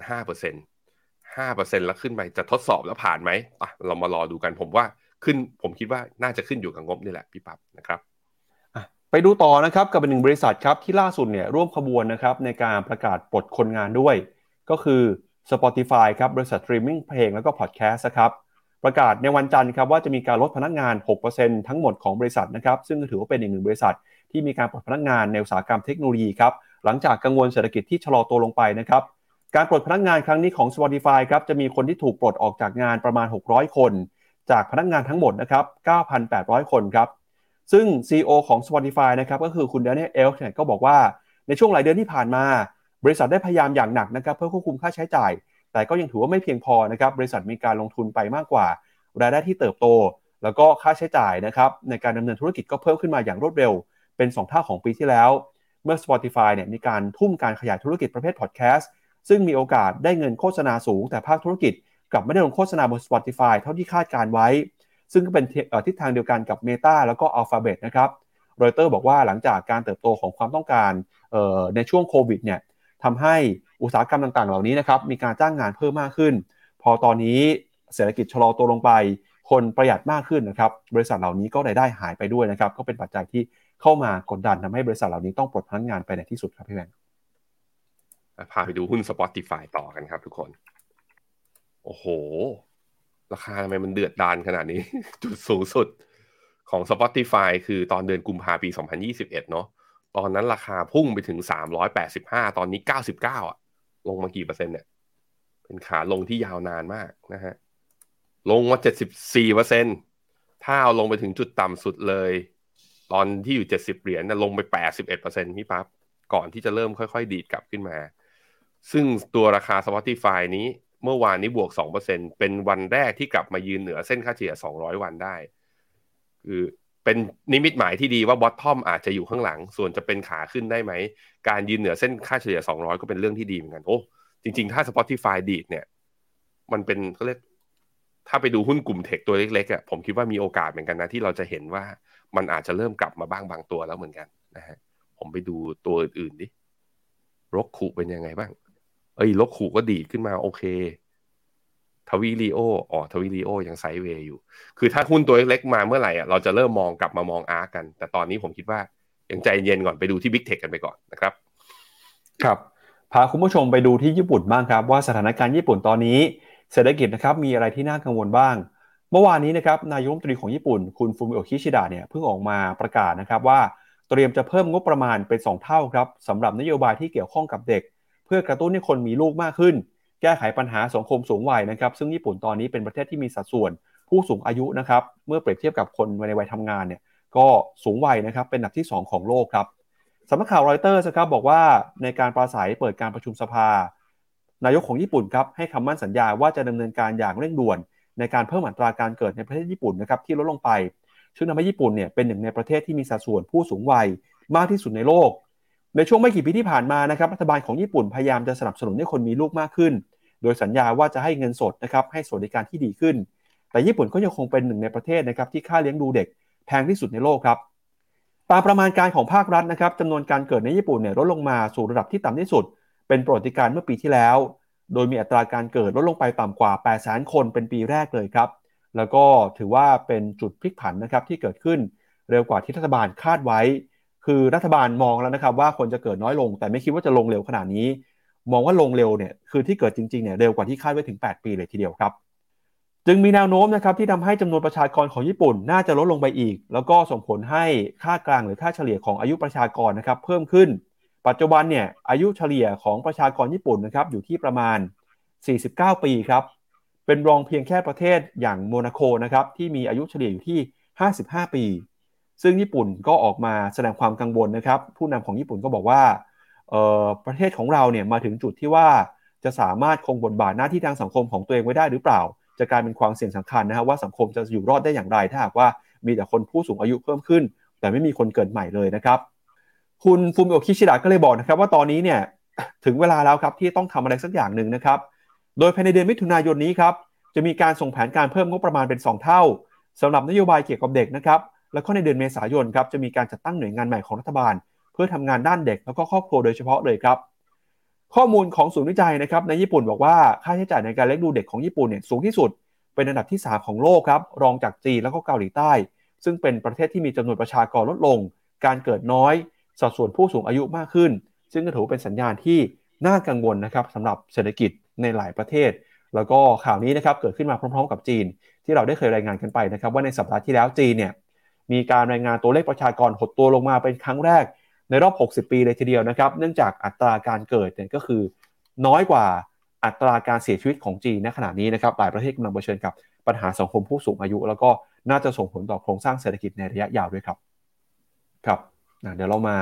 5%ห้าเปอร์เซ็นแล้วขึ้นไปจะทดสอบแล้วผ่านไหมอะเรามารอดูกันผมว่าขึ้นผมคิดว่าน่าจะขึ้นอยู่กับงบนี่แหละพี่ปั๊บนะครับไปดูต่อนะครับกับหนึ่งบริษัทครับที่ล่าสุดเนี่ยร่วมขบวนนะครับในการประกาศปลดคนงานด้วย ก็คือ Spotify ครับบริษัทสตรีมมิ่งเพลงแล้วก็พอดแคสต์ครับประกาศในวันจันทร์ครับว่าจะมีการลดพนักงาน 6%ทั้งหมดของบริษัทนะครับซึ่งถือว่าเป็นอีกหนึ่งบริษัทที่มีการปลดพนักงานในอุตสาหกรรมเทคโนโลยีครับ หลังจากกังวลเศรษฐกิจที่ชะลอตัวลงไปนะครับการปลดพนักงานครั้งนี้ของ Spotify ครับจะมีคนที่ถูกปลดออกจากงานประมาณ 600 คน จากพนักงานทั้งหมดนะครับ 9,800 คนครับ ซึ่ง CEO ของ Spotify นะครับก็คือคุณ Daniel Ek เนี่ยก็บอกว่าในช่วงหลายเดือนที่ผ่านมา บริษัทได้พยายามอย่างหนักนะครับเพื่อควบคุมค่าใช้จ่าย แต่ก็ยังถือว่าไม่เพียงพอนะครับบริษัทมีการลงทุนไปมากกว่ารายได้ที่เติบโต แล้วก็ค่าใช้จ่ายนะครับในการดำเนินธุรกิจก็เพิ่มขึ้นมาอย่างรวดเร็ว เป็น 2 เท่าของปีที่แล้ว เมื่อ Spotify เนี่ยมีการทุ่มการขยายธุรกิจประเภทพอดแคสต์ซึ่งมีโอกาสได้เงินโฆษณาสูง แต่ภาคธุรกิจกลับไม่ได้ลงโฆษณาบน Spotify เท่าที่คาดการไว้ ซึ่งก็เป็นทิศทางเดียวกันกับ Meta แล้วก็ Alphabet นะครับรอยเตอร์บอกว่าหลังจากการเติบโตของความต้องการในช่วงโควิดเนี่ยทำให้อุตสาหกรรมต่างๆ เหล่านี้นะครับมีการจ้างงานเพิ่มมากขึ้น พอตอนนี้เศรษฐกิจชะลอตัวลงไป คนประหยัดมากขึ้นนะครับบริษัทเหล่านี้ก็รายได้หายไปด้วยนะครับก็เป็นปัจจัยที่ เข้ามากดดันทำให้บริษัทเหล่านี้ต้องปลดพนักงานไปในที่สุดครับพี่แบงค์พาไปดูหุ้น Spotify ต่อกันครับทุกคน โอ้โห ราคาทำไมมันเดือดดานขนาดนี้ จุดสูงสุดของ Spotify คือตอนเดือนกุมภาพันธ์ปี 2021 เนาะตอนนั้นราคาพุ่งไปถึง 385 ตอนนี้ 99 อะ ลงมากี่เปอร์เซ็นต์เนี่ย เป็นขาลงที่ยาวนานมากนะฮะ ลงมา 74เปอร์เซ็นต์ถ้าเอาลงไปถึงจุดต่ำสุดเลย ตอนที่อยู่70เหรียญนะลงไป81เอ็ดเปอร์เซ็นต์พี่ปั๊บก่อนที่จะเริ่มค่อยๆ ดีดกลับขึ้นมา ซึ่งตัวราคา Spotify นี้เมื่อวานนี้บวก2%เปอร์เซ็นเป็นวันแรกที่กลับมายืนเหนือเส้นค่าเฉลี่ย200วันได้ คือเป็นนิมิตหมายที่ดีว่าบอททอมอาจจะอยู่ข้างหลัง ส่วนจะเป็นขาขึ้นได้ไหม การยืนเหนือเส้นค่าเฉลี่ย200ก็เป็นเรื่องที่ดีเหมือนกัน โอ้ จริง ๆ ถ้า Spotify ดีดเนี่ย มันเป็นเขาเรียกถ้าไปดูหุ้นกลุ่มเทคตัวเล็กๆอะผมคิดว่ามีโอกาสเหมือนกันนะที่เราจะเห็นว่า มันอาจจะเริ่มกลับมาบ้างบางตัวแล้วเหมือนกันนะฮะผมไปดูตัวอื่นๆดิรกขู่เป็นยังไงบ้าง เอ้ยรกขู่ก็ดีขึ้นมาโอเค ทวีลีโออ๋อทวีลีโอยังไซด์เวย์อยู่ คือถ้าหุ้นตัวเล็กๆมาเมื่อไหร่อะเราจะเริ่มมองกลับมามองอาร์กัน แต่ตอนนี้ผมคิดว่ายังใจเย็นก่อนไปดูที่บิ๊กเทคกันไปก่อนนะครับ ครับพาคุณผู้ชมไปดูที่ญี่ปุ่นบ้างครับ ว่าสถานการณ์ญี่ปุ่นตอนนี้ เศรษฐกิจนะครับมีอะไรที่น่ากังวลบ้าง เมื่อวานนี้นะครับนายกรัฐมนตรีของญี่ปุ่น คุณฟูมิโอคิชิดะเนี่ยเพิ่งออกมาประกาศนะครับว่าเตรียมจะเพิ่มงบประมาณเป็น 2 เท่าครับสำหรับนโยบายที่เกี่ยวข้องกับเด็ก เพื่อกระตุ้นให้คนมีลูกมากขึ้น แก้ไขปัญหาสังคมสูงวัยนะครับ ซึ่งญี่ปุ่นตอนนี้เป็นประเทศที่มีสัดส่วนผู้สูงอายุนะครับเมื่อเปรียบเทียบกับคนในวัยทำงานเนี่ยก็สูงวัยนะครับเป็นอันดับที่ 2 ของโลกครับสำนักข่าวรอยเตอร์ครับบอกว่าในการปราศัยเปิดการประชุมสภา นายกของญี่ปุ่นครับให้คำมั่นสัญญาว่าจะดำเนินการอย่างเร่งด่วน ในการเพิ่มอัตราการเกิดในประเทศญี่ปุ่นนะครับที่ลดลงไปซึ่งทำให้ญี่ปุ่นเนี่ยเป็นหนึ่งในประเทศที่มีสัดส่วนผู้สูงวัยมากที่สุดในโลก ในช่วงไม่กี่ปีที่ผ่านมานะครับรัฐบาลของญี่ปุ่นพยายามจะสนับสนุนให้คนมีลูกมากขึ้น โดยสัญญาว่าจะให้เงินสดนะครับให้สวัสดิการที่ดีขึ้น แต่ญี่ปุ่นก็ยังคงเป็นหนึ่งในประเทศนะครับที่ค่าเลี้ยงดูเด็กแพงที่สุดในโลกครับตามประมาณการของภาครัฐนะครับจำนวนการเกิดในญี่ปุ่นเนี่ยลดลงมาสู่ระดับที่ต่ำที่สุด เป็นประวัติการเมื่อปีที่แล้ว โดยมีอัตราการเกิดลดลงไปต่ำกว่า 8 0 0 0 0คนเป็นปีแรกเลยครับ แล้วก็ถือว่าเป็นจุดพลิกผันนะครับที่เกิดขึ้นเร็วกว่าที่รัฐบาลคาดไว้ คือรัฐบาลมองแล้วนะครับว่าคนจะเกิดน้อยลง แต่ไม่คิดว่าจะลงเร็วขนาดนี้ มองว่าลงเร็วเนี่ยคือที่เกิดจริงๆเนี่ยเร็วกว่าที่คาดไว้ถึง 8 ปีเลยทีเดียวครับ จึงมีแนวโน้มนะครับที่ทำให้จำนวนประชากรของญี่ปุ่นน่าจะลดลงไปอีก แล้วก็ส่งผลให้ค่ากลางหรือค่าเฉลี่ยของอายุประชากรนะครับเพิ่มขึ้น ปัจจุบันเนี่ยอายุเฉลี่ยของประชากรญี่ปุ่นนะครับอยู่ที่ประมาณ 49 ปีครับ เป็นรองเพียงแค่ประเทศอย่างโมนาโกนะครับที่มีอายุเฉลี่ยอยู่ที่ 55 ปี ซึ่งญี่ปุ่นก็ออกมาแสดงความกังวลนะครับ ผู้นำของญี่ปุ่นก็บอกว่าประเทศของเราเนี่ยมาถึงจุดที่ว่าจะสามารถคงบทบาทหน้าที่ทางสังคมของตัวเองไว้ได้หรือเปล่า จะกลายเป็นความเสี่ยงสำคัญนะครับว่าสังคมจะอยู่รอดได้อย่างไร ถ้าหากว่ามีแต่คนผู้สูงอายุเพิ่มขึ้น แต่ไม่มีคนเกิดใหม่เลยนะครับ คุณฟูมิโอคิชิดะก็เลยบอกนะครับว่าตอนนี้เนี่ยถึงเวลาแล้วครับที่ต้องทำอะไรสักอย่างหนึ่งนะครับ โดยภายในเดือนมิถุนายนนี้ครับจะมีการส่งแผนการเพิ่มงบประมาณเป็น 2 เท่าสำหรับนโยบายเกี่ยวกับเด็กนะครับแล้วก็ในเดือนเมษายนครับจะมีการจัดตั้งหน่วยงานใหม่ของรัฐบาล เพื่อทำงานด้านเด็กแล้วก็ครอบครัวโดยเฉพาะเลยครับ ข้อมูลของศูนย์วิจัยนะครับในญี่ปุ่นบอกว่าค่าใช้จ่ายในการเลี้ยงดูเด็กของญี่ปุ่นเนี่ยสูงที่สุด เป็นอันดับที่ 3 ของโลกครับรองจากจีนแล้วก็เกาหลีใต้ ซึ่งเป็นประเทศที่มีจำนวนประชากรลดลง การเกิดน้อย สัดส่วนผู้สูงอายุมากขึ้น ซึ่งก็ถือเป็นสัญญาณที่น่ากังวลนะครับสำหรับเศรษฐกิจในหลายประเทศ แล้วก็ข่าวนี้นะครับเกิดขึ้นมาพร้อมๆ กับจีน ที่เราได้เคยรายงานกันไปนะครับ ว่าในสัปดาห์ที่แล้วจีนเนี่ยมีการรายงานตัวเลขประชากรหดตัวลงมาเป็นครั้งแรกในรอบ 60 ปีเลยทีเดียวนะครับ เนื่องจากอัตราการเกิดเนี่ยก็คือ น้อยกว่าอัตราการเสียชีวิตของจีนในขณะนี้นะครับหลายประเทศกำลังเผชิญกับปัญหาสังคมผู้สูงอายุ แล้วก็น่าจะส่งผลต่อโครงสร้างเศรษฐกิจในระยะยาวด้วยครับ ครับ เดี๋ยวเรามา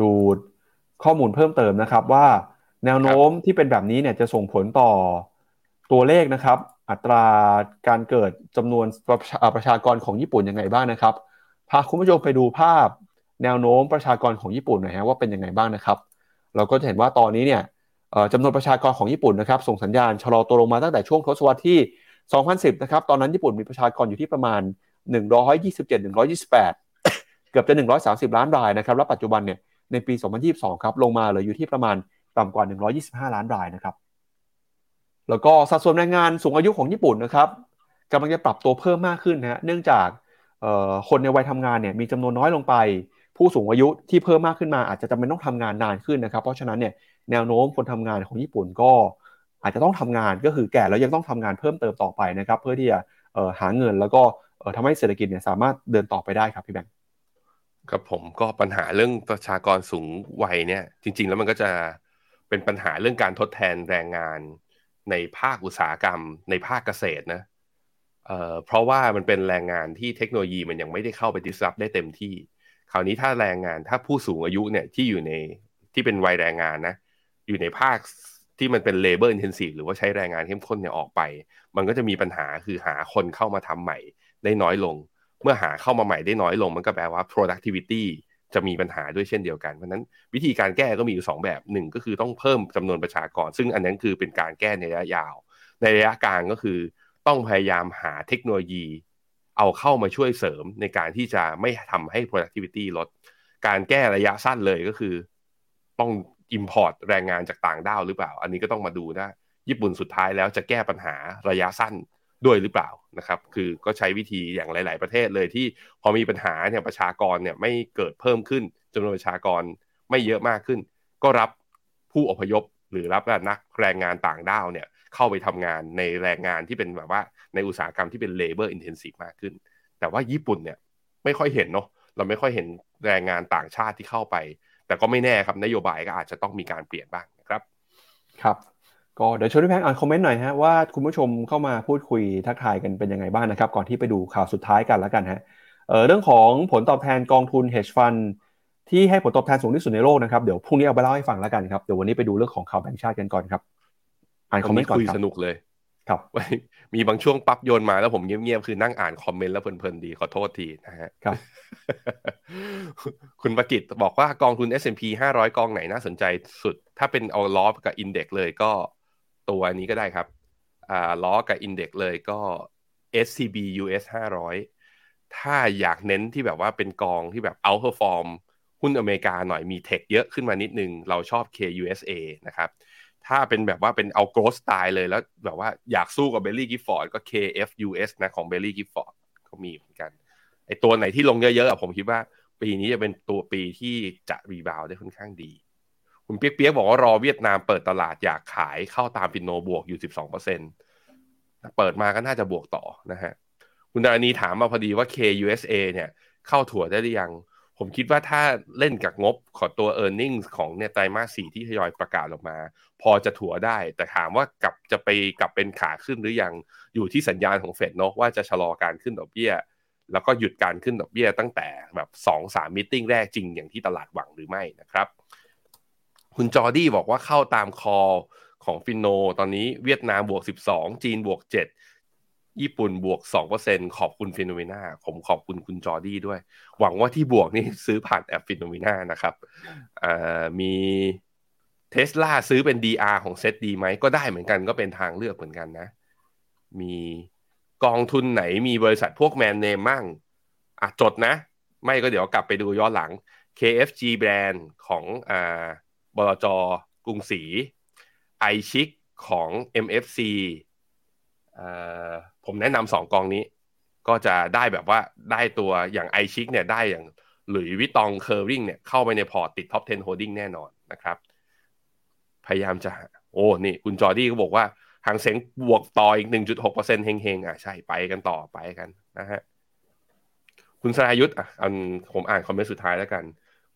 ดูข้อมูลเพิ่มเติมนะครับว่าแนวโน้มที่เป็นแบบนี้เนี่ยจะส่งผลต่อตัวเลขนะครับ อัตราการเกิดจำนวนประชากรของญี่ปุ่นยังไงบ้างนะครับพาคุณผู้ชมไปดูภาพแนวโน้มประชากรของญี่ปุ่นหน่อยฮะว่าเป็นยังไงบ้างนะครับ เราก็จะเห็นว่าตอนนี้เนี่ยจำนวนประชากรของญี่ปุ่นนะครับส่งสัญญาณชะลอตัวลงมาตั้งแต่ช่วงทศวรรษที่ 2010 นะครับ ตอนนั้นญี่ปุ่นมีประชากรอยู่ที่ประมาณ 127-128 เกือบจะ 130 ล้านรายนะครับแล้วปัจจุบันเนี่ยในปี 2022 ครับลงมาเหลืออยู่ที่ประมาณต่ำกว่า 125 ล้านรายนะครับ แล้วก็สัดส่วนแรงงานสูงอายุของญี่ปุ่นนะครับกำลังจะปรับตัวเพิ่มมากขึ้นนะเนื่องจากคนในวัยทำงานเนี่ยมีจำนวนน้อยลงไป ผู้สูงอายุที่เพิ่มมากขึ้นมา อาจจะจำเป็นต้องทำงานนานขึ้นนะครับ เพราะฉะนั้นเนี่ยแนวโน้มคนทำงานของญี่ปุ่นก็อาจจะต้องทำงานก็คือแก่แล้วยังต้องทำงานเพิ่มเติมต่อไปนะครับ เพื่อที่จะหาเงินแล้วก็ทำให้เศรษฐกิจเนี่ยสามารถเดินต่อไปได้ครับพี่แบงค์ ครับผมก็ปัญหาเรื่องประชากรสูงวัยเนี่ยจริง ๆ แล้วมันก็จะเป็นปัญหาเรื่องการทดแทนแรงงานในภาคอุตสาหกรรม ในภาคเกษตรนะเอ่อเพราะว่ามันเป็นแรงงานที่เทคโนโลยีมันยังไม่ได้เข้าไปดิสรับได้เต็มที่ คราวนี้ถ้าแรงงานถ้าผู้สูงอายุเนี่ยที่อยู่ในที่เป็นวัยแรงงานนะอยู่ในภาคที่มันเป็น labor intensive หรือว่าใช้แรงงานเข้มข้นเนี่ยออกไป มันก็จะมีปัญหาคือหาคนเข้ามาทำใหม่ได้น้อยลง เมื่อหาเข้ามาใหม่ได้น้อยลง มันก็แปลว่า productivity จะมีปัญหาด้วยเช่นเดียวกัน เพราะนั้นวิธีการแก้ก็มีอยู่สองแบบหนึ่งก็คือต้องเพิ่มจำนวนประชากร ซึ่งอันนั้นคือเป็นการแก้ในระยะยาว ในระยะกลางก็คือต้องพยายามหาเทคโนโลยี เอาเข้ามาช่วยเสริมในการที่จะไม่ทำให้ productivity ลด การแก้ระยะสั้นเลยก็คือ ต้อง import แรงงานจากต่างด้าวหรือเปล่า อันนี้ก็ต้องมาดูนะ ญี่ปุ่นสุดท้ายแล้วจะแก้ปัญหาระยะสั้น ด้วยหรือเปล่านะครับ คือก็ใช้วิธีอย่างหลาย ๆ ประเทศเลยที่พอมีปัญหาเนี่ยประชากรเนี่ยไม่เกิดเพิ่มขึ้นจำนวนประชากรไม่เยอะมากขึ้น ก็รับผู้อพยพหรือรับนักแรงงานต่างด้าวเนี่ยเข้าไปทำงานในแรงงานที่เป็นแบบว่าในอุตสาหกรรมที่เป็น labor intensive มากขึ้น แต่ว่าญี่ปุ่นเนี่ยไม่ค่อยเห็นเนาะเราไม่ค่อยเห็นแรงงานต่างชาติที่เข้าไป แต่ก็ไม่แน่ครับนโยบายก็อาจจะต้องมีการเปลี่ยนบ้างนะครับ ครับ ก็เดี๋ยวชวนพี่แพงอ่านคอมเมนต์หน่อยฮะว่าคุณผู้ชมเข้ามาพูดคุยทักทายกันเป็นยังไงบ้างนะครับ ก่อนที่ไปดูข่าวสุดท้ายกันแล้วกันฮะเเรื่องของผลตอบแทนกองทุน hedge fund ที่ให้ผลตอบแทนสูงที่สุดในโลกนะครับเดี๋ยวพรุ่งนี้เอาไปเล่าให้ฟังแล้วกันครับเดี๋ยววันนี้ไปดูเรื่องของข่าวแบงก์ชาติกันก่อนครับอ่านคอมเมนต์ก่อนคุยสนุกเลยครับมีบางช่วงปั๊บโยนมาแล้วผมเงียบๆคือนั่งอ่านคอมเมนต์แล้วเพลินๆดีขอโทษทีนะฮะครับ คุณประกิตบอกว่ากองทุน S&P 500 กองไหนน่าสนใจสุด ถ้าเป็นเอาล้อกับอินเด็กเลยก็ ตัวนี้ก็ได้ครับอ่าล้อกับอินเด็กเลยก็ SCB US 500 ถ้าอยากเน้นที่แบบว่าเป็นกองที่แบบ outperform หุ้นอเมริกาหน่อยมีเทคเยอะขึ้นมานิดนึง เราชอบ KUSA นะครับ ถ้าเป็นแบบว่าเป็นเอาโกลสไตล์เลยแล้วแบบว่าอยากสู้กับเบลลี่กิฟฟอร์ดก็ KFUS นะของเบลลี่กิฟฟอร์ดก็มีเหมือนกันไอตัวไหนที่ลงเยอะๆผมคิดว่า ปีนี้จะเป็นตัวปีที่จะรีบาวได้ค่อนข้างดี คุณเปียกๆบอกว่ารอเวียดนามเปิดตลาดอยากขายเข้าตามฟินโนบวกอยู่ 12%เปิดมาก็น่าจะบวกต่อนะฮะ คุณดานีถามมาพอดีว่า KUSA เนี่ยเข้าถั่วได้หรือยัง ผมคิดว่าถ้าเล่นกับงบขอตัว e a r n i n g ของเนี่ยไตรมาสสี่ที่ทยอยประกาศออกมา พอจะถั่วได้ แต่ถามว่ากลับจะไปกลับเป็นขาขึ้นหรือยังอยู่ที่สัญญาณของเฟดเนาะว่าจะชะลอการขึ้นดอกเบี้ยแล้วก็หยุดการขึ้นดอกเบี้ยตั้งแต่แบบสอสามมิ팅แรกจริงอย่างที่ตลาดหวังหรือไม่นะครับ คุณจอร์ดี้บอกว่าเข้าตามคอของฟินโน ตอนนี้เวียดนามบวก 12 จีนบวก 7 ญี่ปุ่นบวก 2%ขอบคุณฟิโนเมนาผมขอบคุณคุณจอร์ดี้ด้วย หวังว่าที่บวกนี่ซื้อผ่านแอปฟิโนเมนานะครับมีเทสลาซื้อเป็น DR ของเซตดีไหม ก็ได้เหมือนกันก็เป็นทางเลือกเหมือนกันนะ มีกองทุนไหนมีบริษัทพวกแมนเนมมั่งอะจดนะ ไม่ก็เดี๋ยวกลับไปดูย้อนหลัง KFG แบรนด์ของอ่า บลจกรุงศรีไอชิกของ MFC ผมแนะนำสองกองนี้ ก็จะได้แบบว่าได้ตัวอย่างไอชิกเนี่ยได้อย่างหรือ Vuitton Kering เนี่ยเข้าไปในพอร์ตติดท็อป 10 holding แน่นอนนะครับ พยายามจะโอ้นี่คุณจอร์ดี้ก็บอกว่าฮั่งเส็งบวกต่ออีก 1.6%เฮงๆอะใช่ไปกันต่อไปกันนะฮะคุณสรายุทธ์อะอันผมอ่านคอมเมนต์สุดท้ายแล้วกัน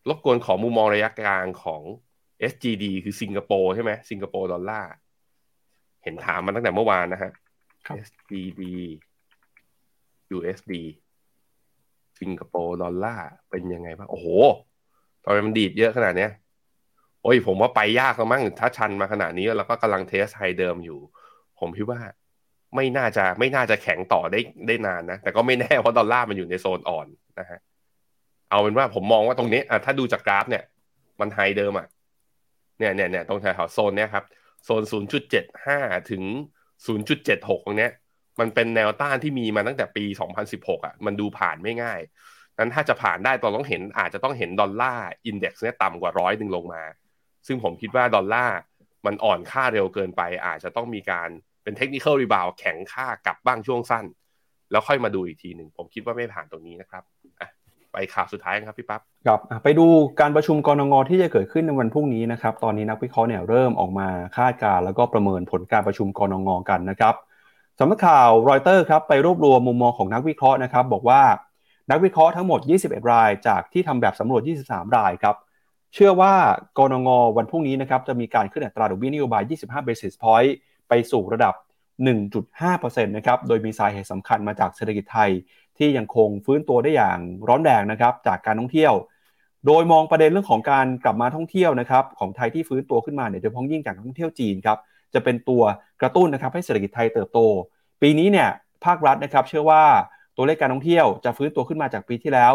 รบกวนขอมุมมองระยะกลางของ SGD คือสิงคโปร์ใช่ไหมสิงคโปร์ดอลลาร์เห็นถามมาตั้งแต่เมื่อวานนะฮะ SGD USD สิงคโปร์ดอลลาร์เป็นยังไงบ้าง โอ้โหทำไมมันดีดเยอะขนาดเนี้ย โอ้ย ผมว่าไปยากแล้วมั้งถ้าชันมาขนาดนี้แล้วก็กำลัง test high เดิมอยู่ ผมคิดว่าไม่น่าจะไม่น่าจะแข็งต่อได้ได้นานนะ แต่ก็ไม่แน่เพราะดอลลาร์มันอยู่ในโซนอ่อนนะฮะ เอาเป็นว่าผมมองว่าตรงนี้อะถ้าดูจากกราฟเนี่ย มัน high เดิมอะ เนี่ยเนี่ยเนี่ยตรงแถวโซนเนี้ยครับโซน 0.75 ถึง 0.76 ตรงเนี้ยมันเป็นแนวต้านที่มีมาตั้งแต่ปี 2016 อะ มันดูผ่านไม่ง่าย นั้นถ้าจะผ่านได้ตอนต้องเห็นอาจจะต้องเห็น Dollar Index เนี่ยต่ำกว่าร้อยหนึ่งลงมา ซึ่งผมคิดว่าดอลลาร์มันอ่อนค่าเร็วเกินไป อาจจะต้องมีการเป็น technical rebound แข็งค่ากลับบ้างช่วงสั้น แล้วค่อยมาดูอีกทีหนึ่ง ผมคิดว่าไม่ผ่านตรงนี้นะครับ ไปข่าวสุดท้ายครับพี่ปั๊บครับไปดูการประชุมกรงงที่จะเกิดขึ้นในวันพรุ่งนี้นะครับตอนนี้นักวิเคราะห์เนี่ยเริ่มออกมาคาดการณ์แล้วก็ประเมินผลการประชุมกรงงกันนะครับสำนักข่าวรอยเตอร์ครับไปรวบรวมมุมมองของนักวิเคราะห์นะครับบอกว่านักวิเคราะห์ทั้งหมด 21 ราย จากที่ทำแบบสำรวจ 23 รายครับเชื่อว่ากรงงวันพรุ่งนี้นะครับจะมีการขึ้นอัตราดอกเบี้ยนโยบาย 25 basis point ไปสู่ระดับ 1.5%นะครับโดยมีสาเหตุสำคัญมาจากเศรษฐกิจไทย ที่ยังคงฟื้นตัวได้อย่างร้อนแรงนะครับจากการท่องเที่ยว โดยมองประเด็นเรื่องของการกลับมาท่องเที่ยวนะครับของไทยที่ฟื้นตัวขึ้นมาเนี่ยโดยเฉพาะยิ่งจากท่องเที่ยวจีนครับจะเป็นตัวกระตุ้นนะครับให้เศรษฐกิจไทยเติบโต ปีนี้เนี่ยภาครัฐนะครับเชื่อว่าตัวเลขการท่องเที่ยวจะฟื้นตัวขึ้นมาจากปีที่แล้ว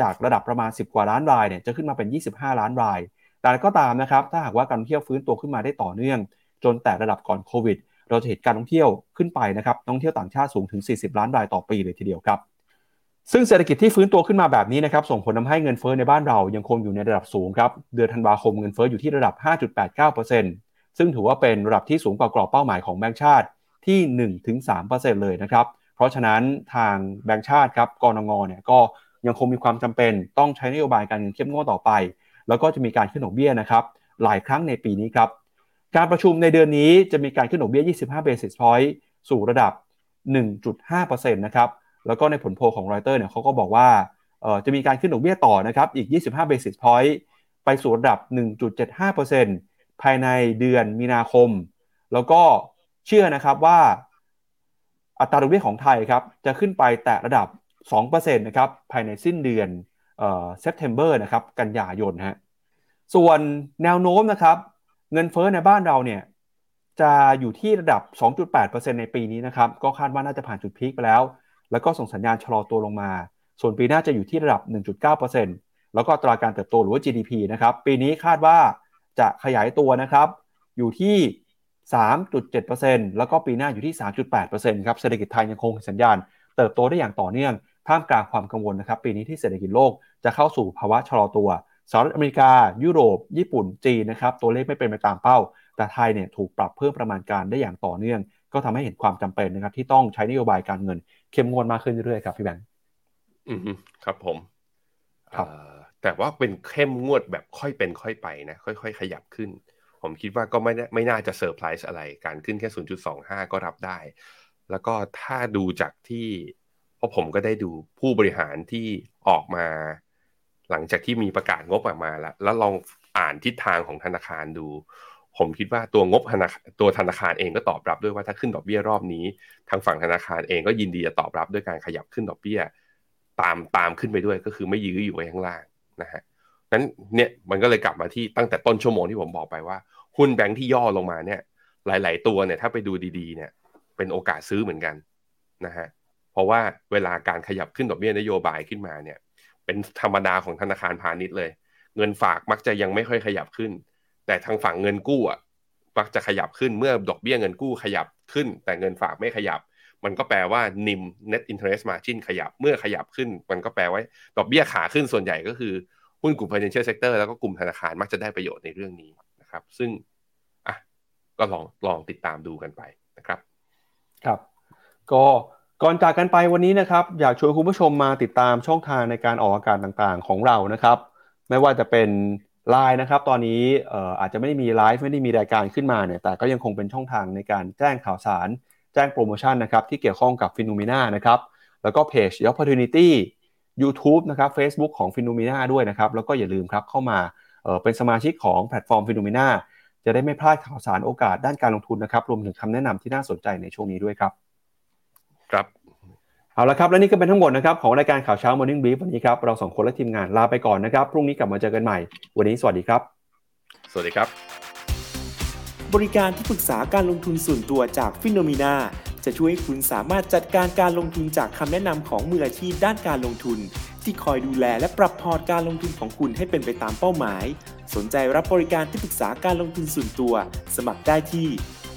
จากระดับประมาณ 10 กว่าล้านรายเนี่ยจะขึ้นมาเป็น 25 ล้านราย แต่ก็ตามนะครับถ้าหากว่าการท่องเที่ยวฟื้นตัวขึ้นมาได้ต่อเนื่อง จนแต่ระดับก่อนโควิด เราจะเห็นการท่องเที่ยวขึ้นไปนะครับท่องเที่ยวต่างชาติสูงถึง 40 ล้านรายต่อปีเลยทีเดียวครับ ซึ่งเศรษฐกิจที่ฟื้นตัวขึ้นมาแบบนี้นะครับส่งผลทาให้เงินเฟ้อในบ้านเรายังคงอยู่ในระดับสูงครับเดือนธันวาคมเงินเฟ้ออยู่ที่ระดับ 5.89%ซึ่งถือว่าเป็นระดับที่สูงกว่ากรอบเป้าหมายของแบงก์ชาติที่ 1-3%เลยนะครับเพราะฉะนั้นทางแบงก์ชาติครับกรงงเนี่ยก็ยังคงมีความจำเป็นต้องใช้นโยบายการเงินเข้มงวดต่อไป แล้วก็จะมีการขึ้นดอกเบี้ยนะครับหลายครั้งในปีนี้ครับการประชุมในเดือนนี้จะมีการขึ้นดอกเบี้ย 25 basis point สู่ระดับ 1.5%นะครับ แล้วก็ในผลโพลของรอยเตอร์เนี่ยเขาก็บอกว่าจะมีการขึ้นดอกเบี้ยต่อนะครับอีก 25 basis point ไปสู่ระดับ 1.75%ภายในเดือนมีนาคม แล้วก็เชื่อนะครับว่าอัตราดอกเบี้ยของไทยครับจะขึ้นไปแตะระดับ 2%นะครับภายในสิ้นเดือนเอ่อ September นะครับกันยายนฮะส่วนแนวโน้มนะครับเงินเฟ้อในบ้านเราเนี่ยจะอยู่ที่ระดับ 2.8%ในปีนี้นะครับก็คาดว่าน่าจะผ่านจุดพีคไปแล้ว แล้วก็ส่งสัญญาณชะลอตัวลงมา ส่วนปีหน้าจะอยู่ที่ระดับ 1.9%แล้วก็ตราการเติบโตหรือว่า GDP นะครับ ปีนี้คาดว่าจะขยายตัวนะครับ อยู่ที่ 3.7%แล้วก็ปีหน้าอยู่ที่ 3.8%ครับ เศรษฐกิจไทยยังคงสัญญาณ เติบโตได้อย่างต่อเนื่อง ท่ามกลางความกังวลนะครับ ปีนี้ที่เศรษฐกิจโลกจะเข้าสู่ภาวะชะลอตัวสหรัฐอเมริกา ยุโรป ญี่ปุ่น จีนนะครับ ตัวเลขไม่เป็นไปตามเป้า แต่ไทยเนี่ยถูกปรับเพิ่มประมาณการได้อย่างต่อเนื่อง ก็ทำให้เห็นความจำเป็นนะครับที่ต้องใช้นโยบายการเงิน เข้มงวดมากขึ้นเรื่อยๆครับพี่แบงค์อืมครับผมครับแต่ว่าเป็นเข้มงวดแบบค่อยเป็นค่อยไปนะ ค่อย ๆ ขยับขึ้น ผมคิดว่าก็ไม่ไม่น่าจะเซอร์ไพรส์อะไร การขึ้นแค่ 0.25 ก็รับได้ แล้วก็ถ้าดูจากที่เพราะผมก็ได้ดูผู้บริหารที่ออกมา หลังจากที่มีประกาศงบออกมาแล้ว แล้วลองอ่านทิศทางของธนาคารดู ผมคิดว่าตัวงบธนาตัวธนาคารเองก็ตอบรับด้วยว่าถ้าขึ้นดอกเบี้ยรอบนี้ ทางฝั่งธนาคารเองก็ยินดีจะตอบรับด้วยการขยับขึ้นดอกเบี้ย ตามตามขึ้นไปด้วยก็คือไม่ยื้ออยู่ไว้ข้างล่างนะฮะนั้นเนี่ยมันก็เลยกลับมาที่ตั้งแต่ต้นชั่วโมงที่ผมบอกไปว่า หุ้นแบงค์ที่ย่อลงมาเนี่ย หลาย ๆ ตัวเนี่ยถ้าไปดูดีๆ เนี่ยเป็นโอกาสซื้อเหมือนกันนะฮะเพราะว่าเวลาการขยับขึ้นดอกเบี้ยนโยบายขึ้นมาเนี่ย เป็นธรรมดาของธนาคารพาณิชย์เลย เงินฝากมักจะยังไม่ค่อยขยับขึ้น แต่ทางฝั่งเงินกู้อะมักจะขยับขึ้นเมื่อดอกเบี้ยเงินกู้ขยับขึ้น แต่เงินฝากไม่ขยับ มันก็แปลว่านิม net interest margin ขยับเมื่อขยับขึ้น มันก็แปลว่าดอกเบี้ยขาขึ้นส่วนใหญ่ก็คือหุ้นกลุ่ม financial sector แล้วก็กลุ่มธนาคารมักจะได้ประโยชน์ในเรื่องนี้นะครับ ซึ่งอะก็ลองลองติดตามดูกันไปนะครับ ครับ ก็ก่อนจากกันไปวันนี้นะครับ อยากชวนคุณผู้ชมมาติดตามช่องทางในการออกอากาศต่างๆ ของเรานะครับ ไม่ว่าจะเป็น ไลน์นะครับตอนนี้อาจจะไม่ได้มีไลฟ์ไม่ได้มีรายการขึ้นมาเนี่ยแต่ก็ยังคงเป็นช่องทางในการแจ้งข่าวสาร แจ้งโปรโมชั่นนะครับที่เกี่ยวข้องกับ Finnomena นะครับแล้วก็เพจ Opportunity YouTube นะครับ Facebook ของ Finnomena ด้วยนะครับแล้วก็อย่าลืมครับเข้ามาเป็นสมาชิกของแพลตฟอร์ม Finnomena จะได้ไม่พลาดข่าวสารโอกาสด้านการลงทุนนะครับรวมถึงคำแนะนำที่น่าสนใจในช่วงนี้ด้วยครับ ครับ เอาละครับ และนี่ก็เป็นทั้งหมดนะครับของรายการข่าวเช้า Morning Brief วันนี้ครับ เราสองคนและทีมงานลาไปก่อนนะครับ พรุ่งนี้กลับมาเจอกันใหม่ วันนี้สวัสดีครับ สวัสดีครับ บริการที่ปรึกษาการลงทุนส่วนตัวจากฟิโนมีนาจะช่วยให้คุณสามารถจัดการการลงทุนจากคำแนะนำของมืออาชีพด้านการลงทุน ที่คอยดูแลและปรับพอร์ตการลงทุนของคุณให้เป็นไปตามเป้าหมาย สนใจรับบริการที่ปรึกษาการลงทุนส่วนตัว สมัครได้ที่